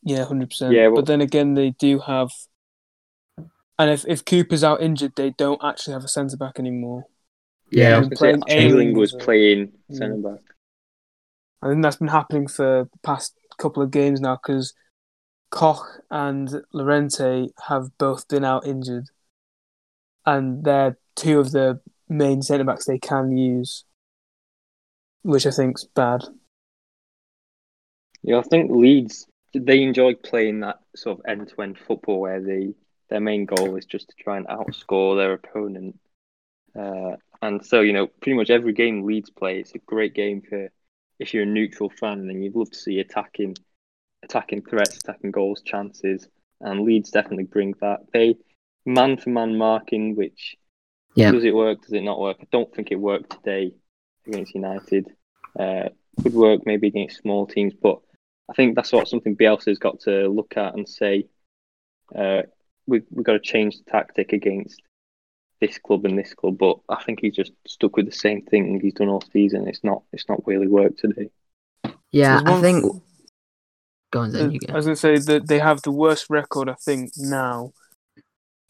Yeah, hundred percent. Yeah, well- but then again, they do have And if, if Cooper's out injured, they don't actually have a centre back anymore. Yeah, I was Been going to playing say Ayling Ayling was as a- playing centre back. I think that's been happening for the past couple of games now because Koch and Llorente have both been out injured, and they're two of the main centre backs they can use, which I think's bad. Yeah, I think Leeds they enjoy playing that sort of end to end football where they their main goal is just to try and outscore their opponent. Uh, and so, you know, pretty much every game Leeds play, it's a great game for if you're a neutral fan and you'd love to see attacking attacking threats, attacking goals, chances. And Leeds definitely bring that. They man for man marking, which Yeah. does it work, does it not work? I don't think it worked today against United. Uh, could work maybe against small teams, but I think that's what something Bielsa's got to look at and say, uh, we we've got to change the tactic against this club and this club. But I think he's just stuck with the same thing he's done all season. It's not it's not really worked today. Yeah, There's I think. th- Go on, then you I was going to say that they have the worst record, I think, now.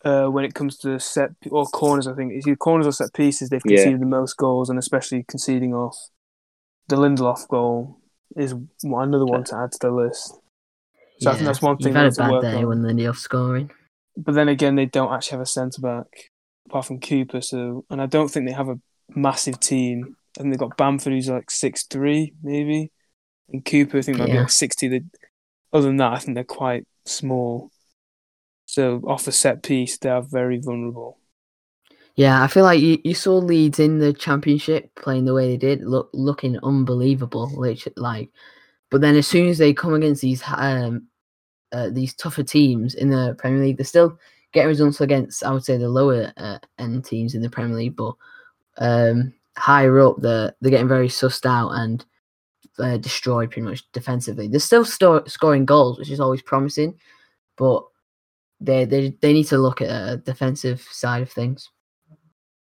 Uh, when it comes to set or corners, I think it's either corners or set pieces. They've Yeah. conceded the most goals, and especially conceding off the Lindelof goal is one another one to add to the list. So I think that's one thing You've had a bad day on. when Lindelof scoring. But then again, they don't actually have a centre back apart from Cooper. So, and I don't think they have a massive team. I think they've got Bamford, who's like six three, maybe, and Cooper, I think might be like sixty. They, other than that, I think they're quite small. So off a set piece, they are very vulnerable. Yeah, I feel like you, you saw Leeds in the championship playing the way they did, look looking unbelievable. Which like, but then as soon as they come against these um uh, these tougher teams in the Premier League, they're still getting results against I would say the lower uh, end teams in the Premier League, but um higher up they're they're getting very sussed out and uh, destroyed pretty much defensively. They're still sto- scoring goals, which is always promising, but they they they need to look at a defensive side of things.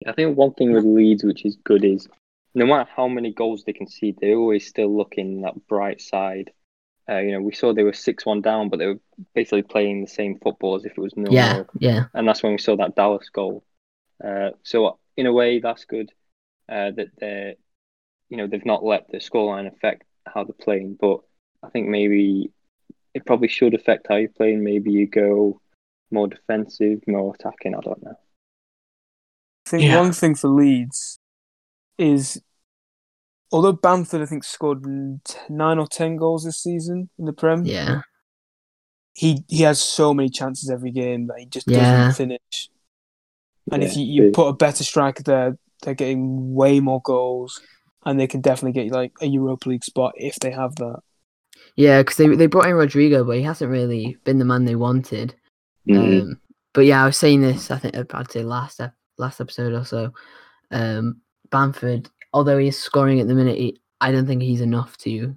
I think one thing with Leeds which is good is no matter how many goals they concede, they're always still looking that bright side. Uh, you know, we saw they were six one down, but they were basically playing the same football as if it was no Yeah, yeah, and that's when we saw that Dallas goal. Uh, so in a way, that's good uh, that they're, you know, they've not let the scoreline affect how they're playing. But I think maybe it probably should affect how you're playing. Maybe you go more defensive, more attacking. I don't know. I think Yeah. one thing for Leeds is, although Bamford I think scored nine or ten goals this season in the Prem, yeah, he he has so many chances every game that he just Yeah. doesn't finish. And if you, you put a better striker there, they're getting way more goals, and they can definitely get like a Europa League spot if they have that. yeah. Because they they brought in Rodrigo, but he hasn't really been the man they wanted. Mhm. Um, but yeah, I was saying this. I think I'd say last ep- last episode or so. Um, Bamford, although he's scoring at the minute, he, I don't think he's enough to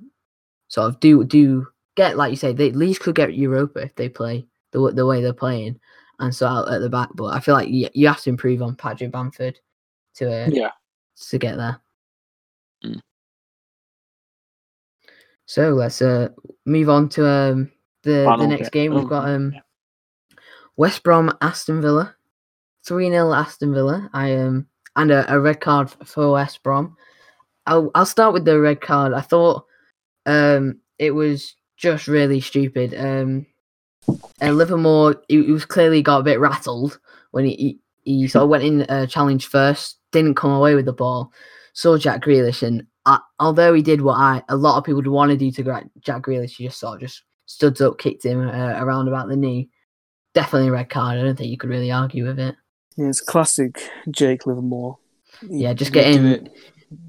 sort of do do get like you say. They at least could get Europa if they play the the way they're playing and so out at the back. But I feel like you, you have to improve on Patrick Bamford to uh, Yeah. to get there. Mm. So let's uh move on to um the the next game. We've Oh, got um. West Brom Aston Villa, three 0 Aston Villa. I um and a, a red card for West Brom. I'll I'll start with the red card. I thought um it was just really stupid. Um, and Livermore he, he was clearly got a bit rattled when he he, he sort of went in uh, challenge first, didn't come away with the ball. Saw Jack Grealish, and uh, although he did what I a lot of people would want to do to Jack Grealish, he just sort of just stood up, kicked him uh, around about the knee. Definitely a red card. I don't think you could really argue with it. Yeah, it's classic Jake Livermore. He- Yeah, just he would do getting-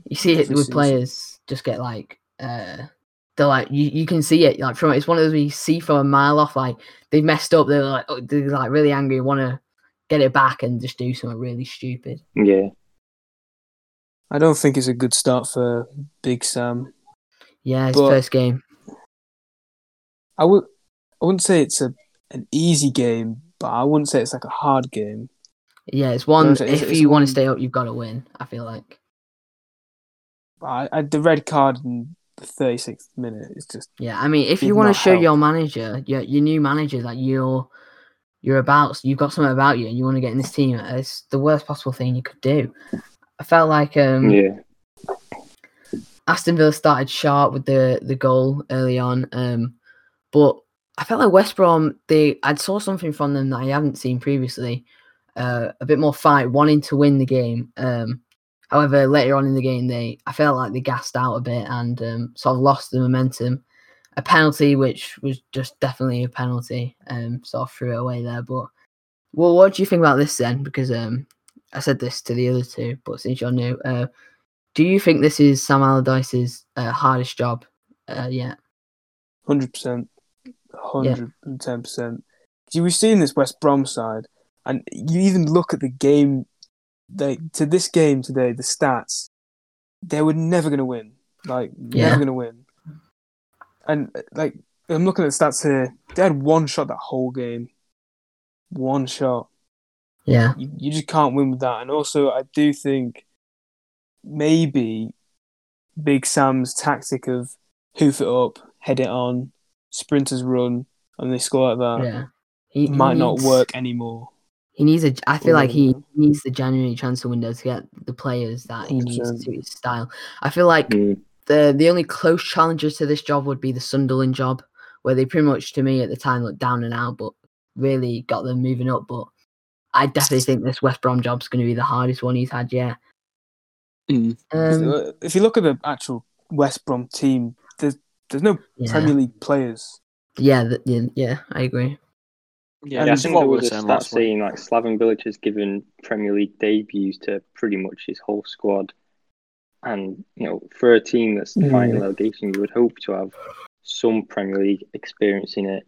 You see it with players just get like uh they're like you, you can see it like from it's one of those we see from a mile off like they've messed up they're like oh, they're like really angry want to get it back and just do something really stupid Yeah, I don't think it's a good start for Big Sam. yeah his first game I would I wouldn't say it's a an easy game, but I wouldn't say it's like a hard game. Yeah it's one it's- it's- if it's you want to stay up you've got to win I feel like I, I the red card in the thirty sixth minute is just yeah I mean if you want to show help. your manager your your new manager that you're you're about you've got something about you and you want to get in this team. It's the worst possible thing you could do. I felt like um, Yeah. Aston Villa started sharp with the the goal early on, um, but I felt like West Brom they I saw something from them that I hadn't seen previously, uh, a bit more fight, wanting to win the game. Um, however, later on in the game, they I felt like they gassed out a bit and um, sort of lost the momentum. A penalty, which was just definitely a penalty, um, sort of threw it away there. But well, what do you think about this then? Because um, I said this to the other two, but since you're new, uh, do you think this is Sam Allardyce's uh, hardest job uh, yet? Hundred percent, hundred and ten percent. See, we've seen this West Brom side, and you even look at the game. They to this game today, the stats, they were never going to win. Like Yeah. never going to win. And like I'm looking at the stats here, they had one shot that whole game. One shot. Yeah, You, you just can't win with that. And also, I do think maybe Big Sam's tactic of hoof it up, head it on, sprinters run, and they score like that yeah. He, might not work anymore. He needs a. I feel like he Mm. needs the January transfer window to get the players that he needs 100%. to his style. I feel like Mm. the the only close challengers to this job would be the Sunderland job, where they pretty much to me at the time looked down and out, but really got them moving up. But I definitely think this West Brom job's going to be the hardest one he's had yet. Mm. Um, if you look at the actual West Brom team, there's there's no yeah, Premier League players. yeah, th- yeah, yeah, I agree. Yeah, And Yeah, I think what there we was were a saying stat last saying like Slaven Bilic has given Premier League debuts to pretty much his whole squad, and you know for a team that's Mm. fighting relegation, you would hope to have some Premier League experience in it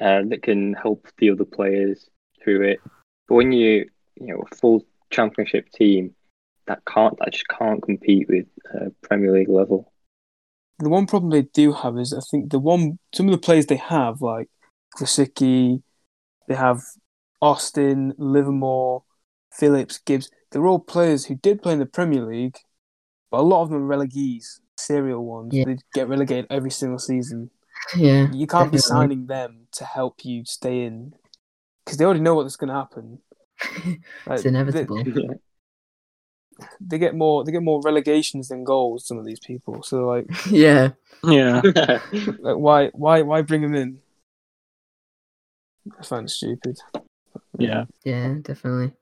uh, that can help the other players through it. But when you you know a full Championship team that can't that just can't compete with uh, Premier League level. The one problem they do have is I think the one some of the players they have like Krasicki, they have Austin, Livermore, Phillips, Gibbs. They're all players who did play in the Premier League, but a lot of them are relegees, serial ones. Yeah. They get relegated every single season. Yeah, You can't be signing them to help you stay in because they already know what's going to happen. Like, it's they- inevitable. They, get more. They get more relegations than goals. Some of these people. So like, yeah, Yeah. like why, why, why bring them in? I find it stupid. Yeah. Yeah, definitely.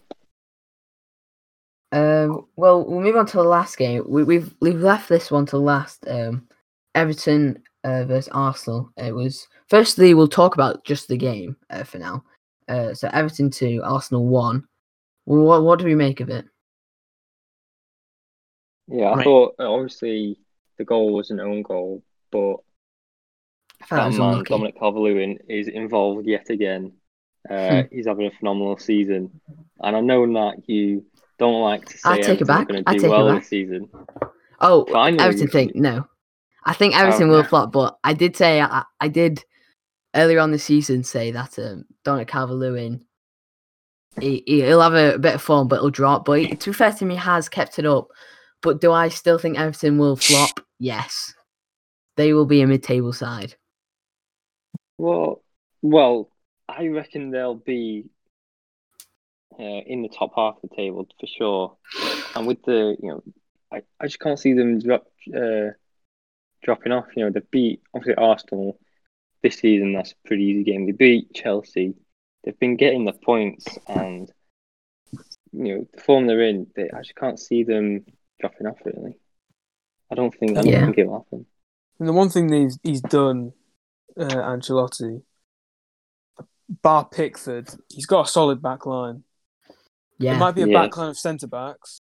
Um, well, we'll move on to the last game. We, we've we've left this one to last. Um, Everton uh, versus Arsenal. It was firstly we'll talk about just the game uh, for now. Uh, so Everton two, Arsenal one. Well, what what do we make of it? Yeah, I Right. thought uh, obviously the goal was an own goal, but I felt it that man, unlucky. Dominic Calvert-Lewin, is involved yet again. Uh, he's having a phenomenal season, and I know that you don't like to say I take it back. going I to do take it well back. this season. Oh, know Everton think no. I think Everton will flop, but I did say I, I did earlier on the season say that um, Dominic Calvert-Lewin he, he'll have a bit of form, but he'll drop. But he, to be fair to him, he has kept it up. But do I still think Everton will flop? Yes, they will be a mid-table side. Well, well, I reckon they'll be uh, in the top half of the table for sure. And with the, you know, I, I just can't see them drop uh, dropping off. You know, they beat obviously Arsenal this season. That's a pretty easy game. They beat Chelsea. They've been getting the points, and you know the form they're in. They, I just can't see them dropping off. Really, I don't think. I don't Yeah. think it'll happen. And the one thing that he's, he's done, uh, Ancelotti, bar Pickford, he's got a solid back line. Yeah, It might be a Yeah. back line of centre backs,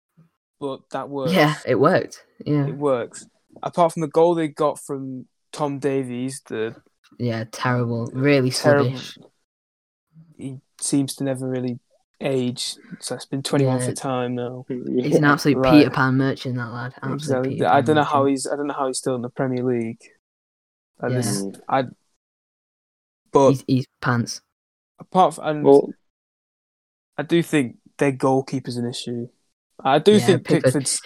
but that works. yeah, it worked. Yeah, It works. Apart from the goal they got from Tom Davies, the yeah, terrible, really terrible. sluggish. He seems to never really age. So it's been 20 months Yeah. of time now. He's an absolute Right. Peter Pan merchant, that lad. Absolute Exactly. I don't know how he's. I don't know how he's still in the Premier League. I Yeah. just. I. But He's, he's pants. apart from, and Well, I do think their goalkeeper's an issue. I do Yeah, think Pickford- Pickford's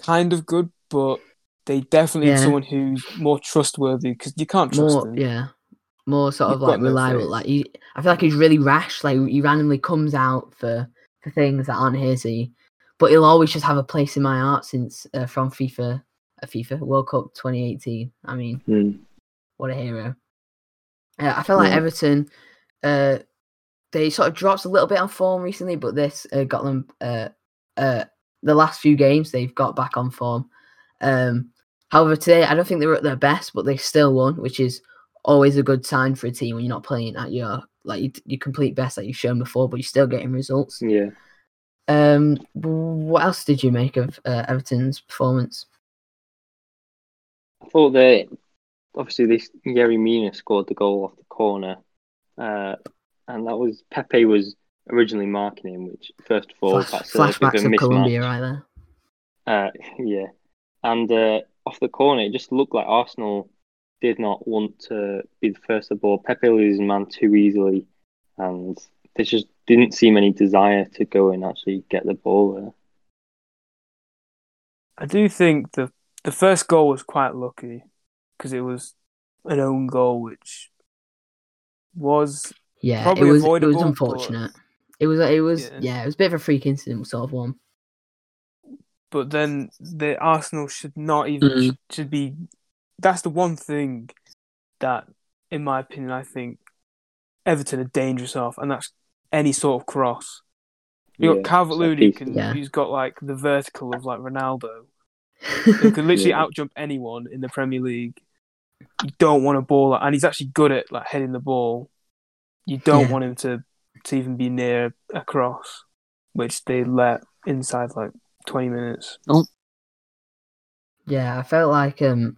kind of good, but they definitely need someone who's more trustworthy because you can't trust More, him. yeah. more sort You've of like reliable. face. Like he, I feel like he's really rash. Like he randomly comes out for for things that aren't his. He, but he'll always just have a place in my heart since uh, from FIFA, uh, FIFA World Cup 2018. I mean, Hmm. what a hero. Uh, I feel like Everton, uh, they sort of dropped a little bit on form recently, but this uh, got them. Uh, uh, the last few games they've got back on form. Um, however, today I don't think they were at their best, but they still won, which is always a good sign for a team when you're not playing at your like your, your complete best that you've shown before, but you're still getting results. Yeah. Um, what else did you make of uh, Everton's performance? I thought that obviously this Yerry Mina scored the goal off the corner, uh, and that was Pepe was originally marking him. Which first of all, Flash, that's a of flashbacks of Colombia right there. Uh, yeah, and uh, off the corner, it just looked like Arsenal did not want to be the first of the ball. Pepe loses man too easily, and there just didn't seem any desire to go and actually get the ball there. I do think the the first goal was quite lucky because it was an own goal, which was Yeah, Probably it was it avoidable, was but- unfortunate. It was it was Yeah. yeah. it was a bit of a freak incident sort of one. but then the Arsenal should not even Mm. should be. That's the one thing that, in my opinion, I think Everton are dangerous off, and that's any sort of cross. You Yeah, got Calvert Lewin, set who piece. can, Yeah. who's got like the vertical of like Ronaldo, who can literally Yeah. outjump anyone in the Premier League. You don't want a ball, and he's actually good at like heading the ball. You don't Yeah. want him to to even be near a cross, which they let inside like twenty minutes. Yeah, I felt like um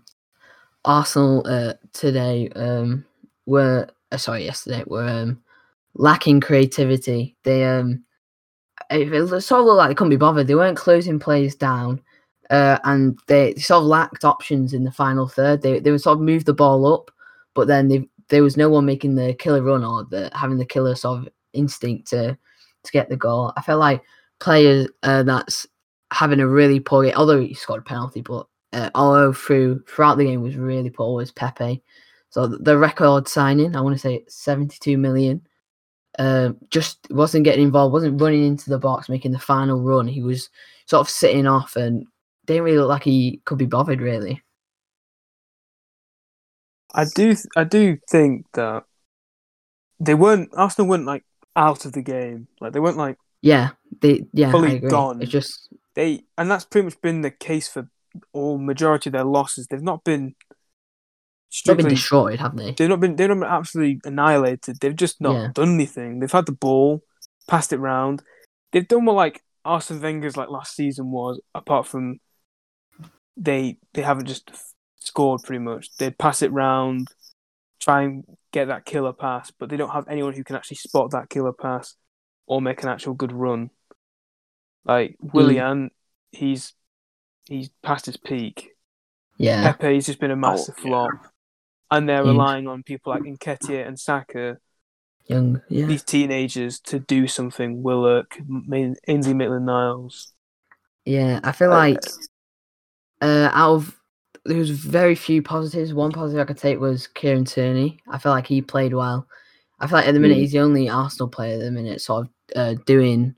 Arsenal uh, today um were uh, sorry yesterday were um lacking creativity. They um it, it sort of looked like they couldn't be bothered. They weren't closing plays down, uh, and they sort of lacked options in the final third. They they would sort of move the ball up, but then they, there was no one making the killer run or the having the killer sort of instinct to to get the goal. I felt like players uh, that's having a really poor game, although he scored a penalty, but uh, although through throughout the game was really poor was Pepe. So the record signing, I want to say seventy two million. Uh, just wasn't getting involved, wasn't running into the box, making the final run. He was sort of sitting off and didn't really look like he could be bothered, really. I do, I do think that they weren't Arsenal weren't like out of the game. Like they weren't like Yeah, they yeah, I Fully agree. gone. It's just they, and that's pretty much been the case for all majority of their losses. They've not been they've been destroyed, haven't they? they've not been. They've not been absolutely annihilated. They've just not Yeah. done anything. They've had the ball, passed it round. They've done what like Arsene Wenger's like last season was. Apart from they, they haven't just scored pretty much. They pass it round, try and get that killer pass, but they don't have anyone who can actually spot that killer pass or make an actual good run. Like Willian, he's he's past his peak. Yeah, Pepe's just been a massive yeah. flop, and they're Huge. relying on people like Nketiah and Saka, young. Yeah, these teenagers, to do something. Willock, Ainsley Maitland-Niles. yeah. I feel like uh, out of there was very few positives. One positive I could take was Kieran Tierney. I feel like he played well. I feel like at the minute Mm. he's the only Arsenal player at the minute sort of uh, doing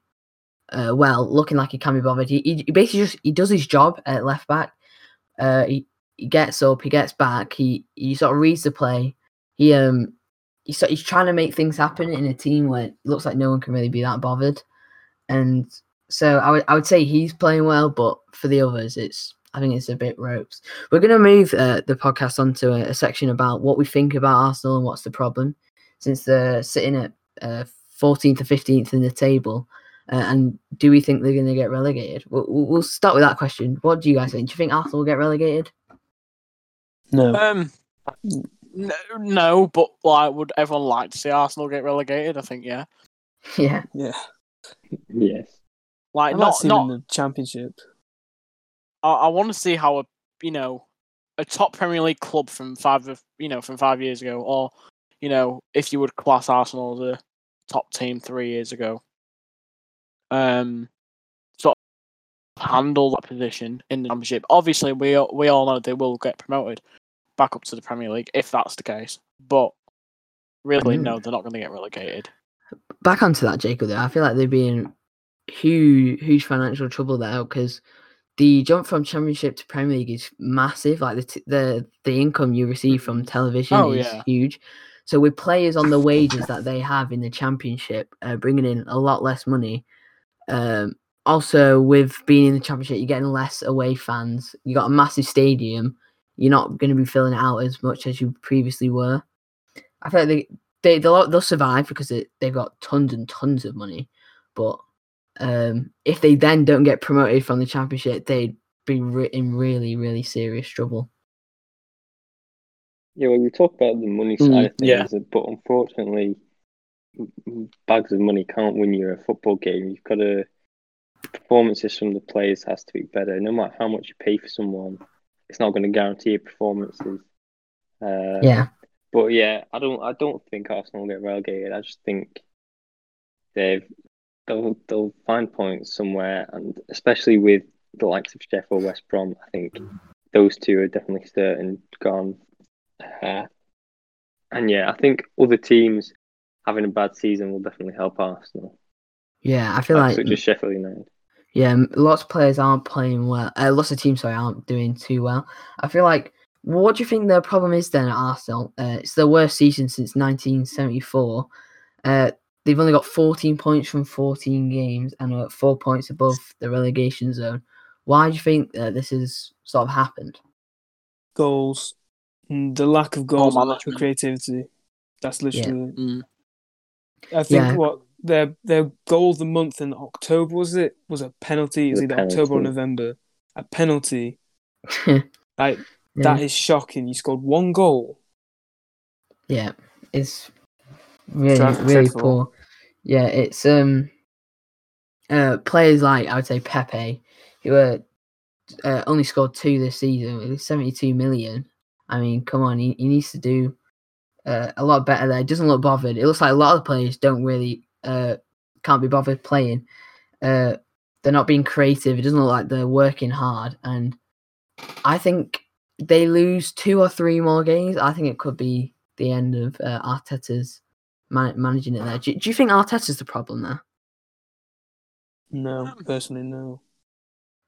uh, well, looking like he can be bothered. He, he he basically just he does his job at left back. Uh, he, he gets up, he gets back, he he sort of reads the play. He um he sort he's trying to make things happen in a team where it looks like no one can really be that bothered. And so I would I would say he's playing well, but for the others, it's I think it's a bit ropes. We're gonna move uh, the podcast onto a, a section about what we think about Arsenal and what's the problem, since they're sitting at uh, 14th or 15th in the table. Uh, and do we think they're going to get relegated? We'll, we'll we'll start with that question. What do you guys think? Do you think Arsenal will get relegated? No, Um, no, no, but like, would everyone like to see Arsenal get relegated? I think yeah. yeah, yeah, Yes. Like I like not seeing not. in the championship. I, I want to see how a you know a top Premier League club from five you know from five years ago, or you know if you would class Arsenal as a top team three years ago, um, sort of handle that position in the Championship. Obviously, we all- we all know they will get promoted back up to the Premier League if that's the case, but really, Mm. no, they're not going to get relegated. Back onto that, Jacob. Though I feel like they'd be in huge, huge financial trouble there because the jump from Championship to Premier League is massive. Like the t- the the income you receive from television Oh, is yeah. huge. So with players on the wages that they have in the Championship, uh, bringing in a lot less money. Um, also, with being in the Championship, you're getting less away fans. You got a massive stadium. You're not going to be filling it out as much as you previously were. I feel like they they they'll, they'll survive because it, they've got tons and tons of money. But um, if they then don't get promoted from the championship, they'd be re- in really really serious trouble. Yeah, well, we talk about the money Mm, side of yeah. things, but unfortunately, m- m- bags of money can't win you a football game. You've got to performances from the players has to be better. No matter how much you pay for someone, it's not going to guarantee your performances. Uh, Yeah, But yeah, I don't. I don't think Arsenal will get relegated. I just think they've they'll they'll find points somewhere, and especially with the likes of Sheffield, West Brom, I think those two are definitely certain gone. Uh, and yeah, I think other teams having a bad season will definitely help Arsenal, yeah. I feel like like such as Sheffield United. yeah, lots of players aren't playing well. Uh, lots of teams sorry aren't doing too well. I feel like. What do you think their problem is then at Arsenal? Uh, it's their worst season since 1974. Uh, they've only got 14 points from 14 games and are four points above the relegation zone. Why do you think that this has sort of happened? Goals, Mm, the lack of goals, and lack of creativity. That's literally. it. Mm. I think Yeah. what their their goal of the month in October was it was a penalty. It was The either October or. November. A penalty. yeah. Like that is shocking. You scored one goal. Yeah, it's really Dreadful, really dreadful. poor. Yeah, it's um uh players like I would say Pepe, who uh, uh only scored two this season with 72 million. I mean, come on, he, he needs to do uh, a lot better there. He doesn't look bothered. It looks like a lot of the players don't really uh can't be bothered playing. Uh they're not being creative. It doesn't look like they're working hard and I think they lose two or three more games, I think it could be the end of uh, Arteta's man- managing it there. Do, do you think Arteta's the problem there? No, um, personally, no.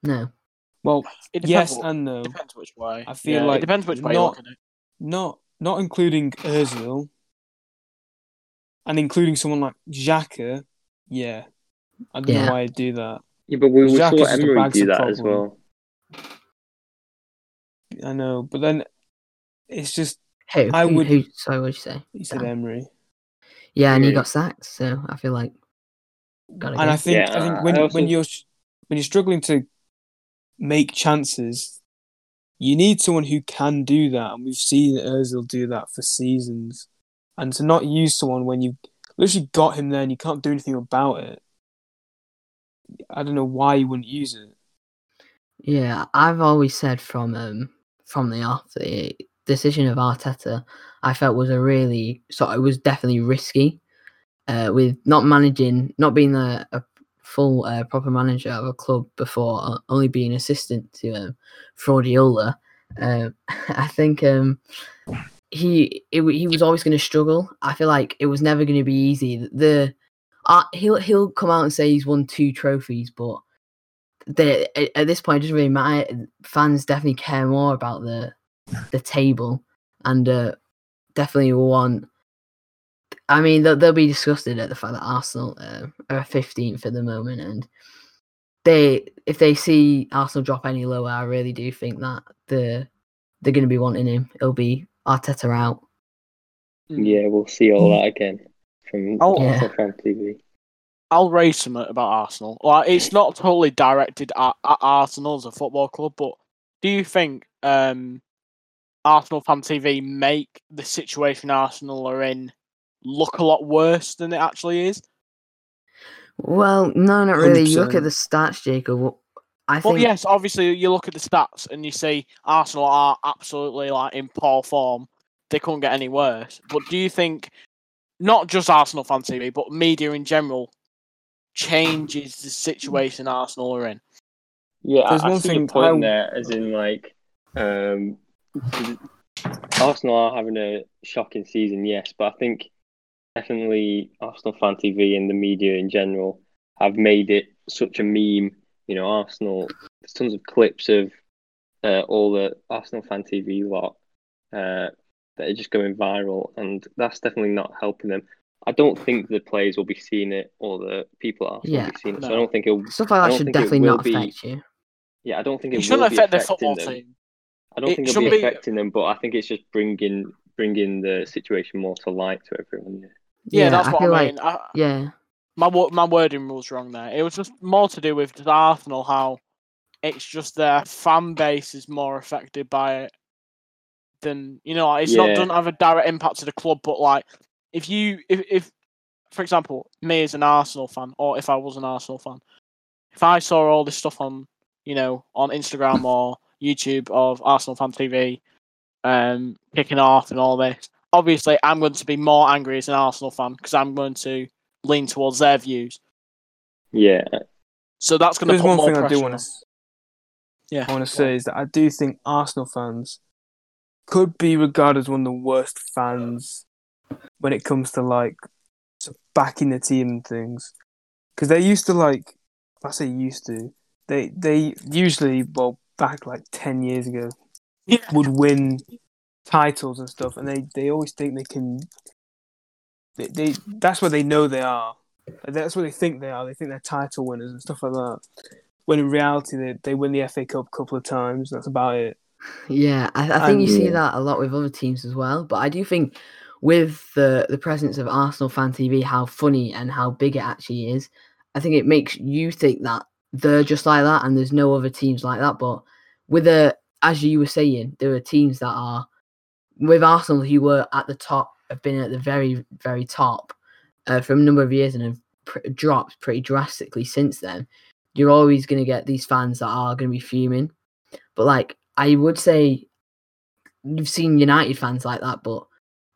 No. Well, It yes what- and no. depends which way. I feel Yeah, like it depends which way not- look at it. Not not including Özil, and including someone like Xhaka. Yeah, I don't Yeah. know why I'd do that. Yeah, but we, we Xhaka saw is just a Emery do of that as well. I know, but then it's just Who? I would- who- sorry, what did you say? he said Dan. Emery, Yeah, and he got sacked, so I feel like gotta and go. I think Yeah, I think I when also- when you're when you're struggling to make chances, you need someone who can do that, and we've seen Özil do that for seasons. And to not use someone when you literally got him there and you can't do anything about it, I don't know why you wouldn't use it. Yeah, I've always said from um from the off the decision of Arteta, I felt was a really so it was definitely risky, uh, with not managing, not being a, a full uh, proper manager of a club before, uh, only being assistant to um, Fraudiola. Uh, I think um he it, he was always going to struggle. I feel like it was never going to be easy. The uh, he'll he'll come out and say he's won two trophies, but the at, at this point it doesn't really matter. Fans definitely care more about the the table and uh, definitely want. I mean, they'll, they'll be disgusted at the fact that Arsenal uh, are fifteenth at the moment, and they if they see Arsenal drop any lower, I really do think that the they're going to be wanting him. It'll be Arteta out. Yeah, we'll see all that again from Oh. Arsenal fan TV. I'll raise some about Arsenal. Like, it's not totally directed at, at Arsenal as a football club, but do you think um, Arsenal fan TV make the situation Arsenal are in look a lot worse than it actually is? Well, no, not really. You look at the stats, Jacob. what- I Well, think yes, obviously you look at the stats and you see Arsenal are absolutely like in poor form. They couldn't get any worse. But do you think not just Arsenal fan TV, but media in general changes the situation Arsenal are in? Yeah, There's I, I one see thing your point I- there, as in like, um, Arsenal are having a shocking season, yes, but I think definitely Arsenal fan TV and the media in general have made it such a meme. You know, Arsenal. There's tons of clips of uh, all the Arsenal fan TV lot uh, that are just going viral, and that's definitely not helping them. I don't think the players will be seeing it, or the people at Arsenal Yeah, will be seeing it. So. I don't think it'll. Stuff like that should definitely will not be- affect you. Yeah, I don't think It it, shouldn't will be affect the football them. team. I don't It think it'll be be- affecting them, but I think it's just bringing bringing the situation more to light to everyone. Yeah. Yeah, that's I what feel I like mean. I, yeah, my my wording was wrong there. It was just more to do with just Arsenal how it's just their fan base is more affected by it than you know. like, It's not doesn't have a direct impact to the club, but like if you if if for example me as an Arsenal fan, or if I was an Arsenal fan, if I saw all this stuff on you know on Instagram or YouTube of Arsenal fan TV, um, kicking off and all this, obviously I'm going to be more angry as an Arsenal fan because I'm going to lean towards their views. Yeah, So that's going to There's put one more thing I do want to Yeah, I want to say on. is that I do think Arsenal fans could be regarded as one of the worst fans when it comes to like backing the team and things, because they used to like. I say used to. They they usually well back like ten years ago Yeah. would win titles and stuff, and they, they always think they can. They, they that's what they know they are. That's what they think they are. They think they're title winners and stuff like that. When in reality, they they win the FA Cup a couple of times. That's about it. yeah. I, I think And- you see that a lot with other teams as well. But I do think with the the presence of Arsenal fan TV, how funny and how big it actually is, I think it makes you think that they're just like that, and there's no other teams like that. But with a, as you were saying, there are teams that are with Arsenal who were at the top, have been at the very very top uh, for a number of years and have pr- dropped pretty drastically since then. You're always going to get these fans that are going to be fuming. But like I would say, you've seen United fans like that, but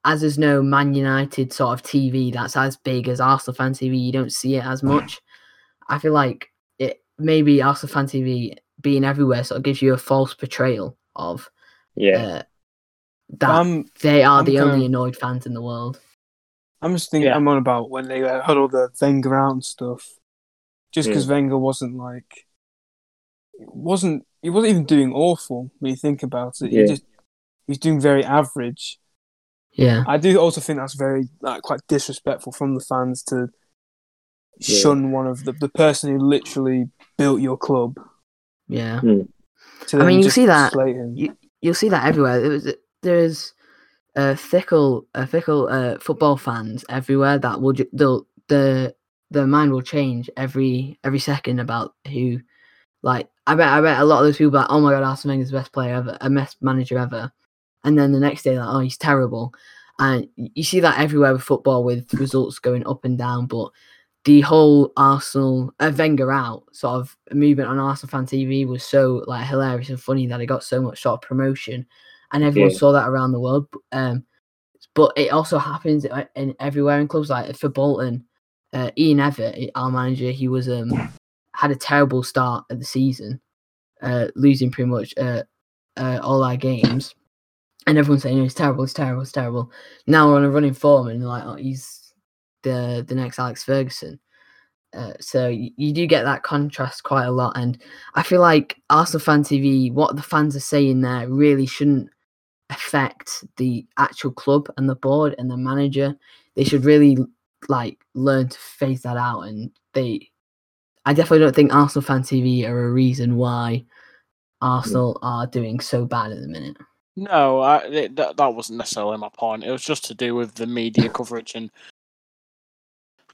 as there's no Man United sort of TV that's as big as Arsenal fan TV, you don't see it as much. I feel like maybe Arsenal fan TV being everywhere sort of gives you a false portrayal of yeah, uh, that I'm they are I'm the only kinda- annoyed fans in the world. I'm just thinking. Yeah. I'm on about when they uh, had all the Wenger out and stuff. Just because Yeah. Wenger wasn't like, wasn't he wasn't even doing awful when you think about it. Yeah. He just he's doing very average. Yeah, I do also think that's very like quite disrespectful from the fans to Yeah. shun one of the the person who literally built your club. yeah. To I mean, you see that- you- You'll see that everywhere. There was there's uh, fickle, uh, fickle uh, football fans everywhere that will ju- they'll the their mind will change every every second about who like I bet I bet a lot of those people are like, oh my god Arsene Wenger's the best player ever, a best manager ever, and then the next day like oh he's terrible, and you see that everywhere with football with results going up and down, but the whole Arsenal uh, Wenger out sort of movement on Arsenal fan TV was so like hilarious and funny that it got so much sort of promotion, and everyone Yeah. saw that around the world. Um, but it also happens in everywhere in clubs like for Bolton, uh, Ian Evatt, our manager, he was um had a terrible start of the season, uh, losing pretty much uh, uh all our games, and everyone's saying oh, it's terrible, it's terrible, it's terrible. Now we're on a running form, and like, oh, he's the the next Alex Ferguson. Uh, so you, you do get that contrast quite a lot, and I feel like Arsenal fan TV, what the fans are saying there, really shouldn't affect the actual club and the board and the manager. They should really like learn to phase that out, and they. I definitely don't think Arsenal fan TV are a reason why Arsenal are doing so bad at the minute. No, I, it, that that wasn't necessarily my point. It was just to do with the media coverage and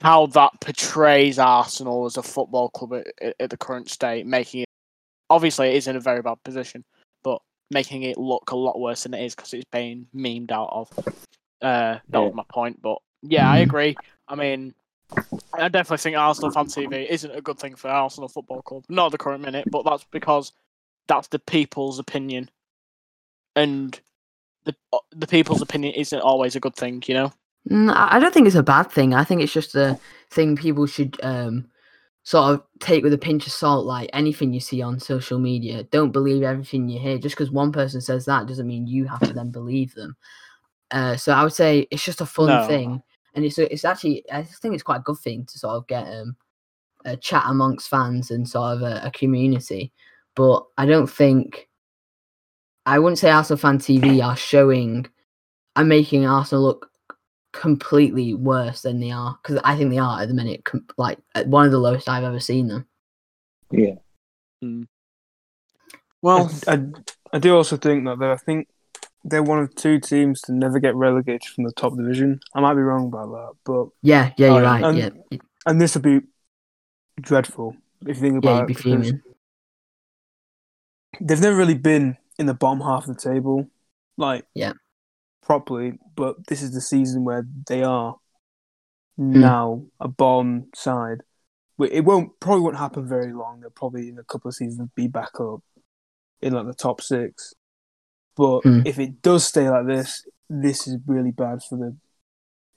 how that portrays Arsenal as a football club at, at- the current state, making it obviously it is in a very bad position, but making it look a lot worse than it is because it's being memed out of. Uh, that was my point, but yeah, I agree. I mean, I definitely think Arsenal fan TV isn't a good thing for Arsenal Football Club, not at the current minute, but that's because that's the people's opinion, and the uh, the people's opinion isn't always a good thing, you know. Mm, I don't think it's a bad thing. I think it's just a thing people should um, sort of take with a pinch of salt. Like anything you see on social media, don't believe everything you hear. Just because one person says that doesn't mean you have to then believe them. Uh, so I would say it's just a fun No. thing, and it's it's actually I think it's quite a good thing to sort of get um, a chat amongst fans and sort of a, a community. But I don't think I wouldn't say Arsenal fan TV are showing and making Arsenal look completely worse than they are because I think they are at the minute, com- like one of the lowest I've ever seen them. Yeah. Hmm. Well, I, I, I do also think that I think they're one of two teams to never get relegated from the top division. I might be wrong about that, but Yeah, yeah, you're Oh, right. and- yeah, and this would be dreadful if you think yeah, about you'd it. be because fuming. They've never really been in the bottom half of the table, like Yeah. Properly. But this is the season where they are Hmm. now a bomb side. It won't probably won't happen very long. They'll probably in a couple of seasons be back up in like the top six. But Hmm. if it does stay like this, this is really bad for the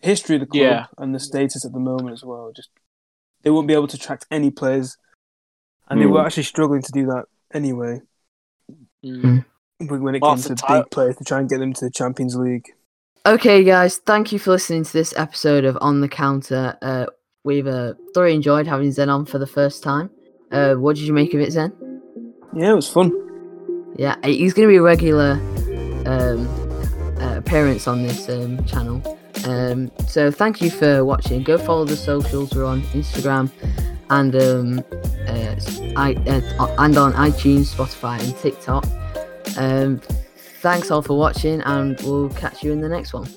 history of the club Yeah. and the status at the moment as well. Just they won't be able to attract any players, and they Hmm. were actually struggling to do that anyway mm, when when it Well, came to ti- big players to try and get them to the Champions League. Okay, guys, thank you for listening to this episode of On the Counter. Uh, we've uh, thoroughly enjoyed having Zen on for the first time. Uh, what did you make of it, Zen? Yeah, it was fun. Yeah, he's going to be a regular um, uh, appearance on this um, channel. Um, so thank you for watching. Go follow the socials. We're on Instagram and um, uh, I, uh, and on iTunes, Spotify, and TikTok. Um, thanks all for watching, and we'll catch you in the next one.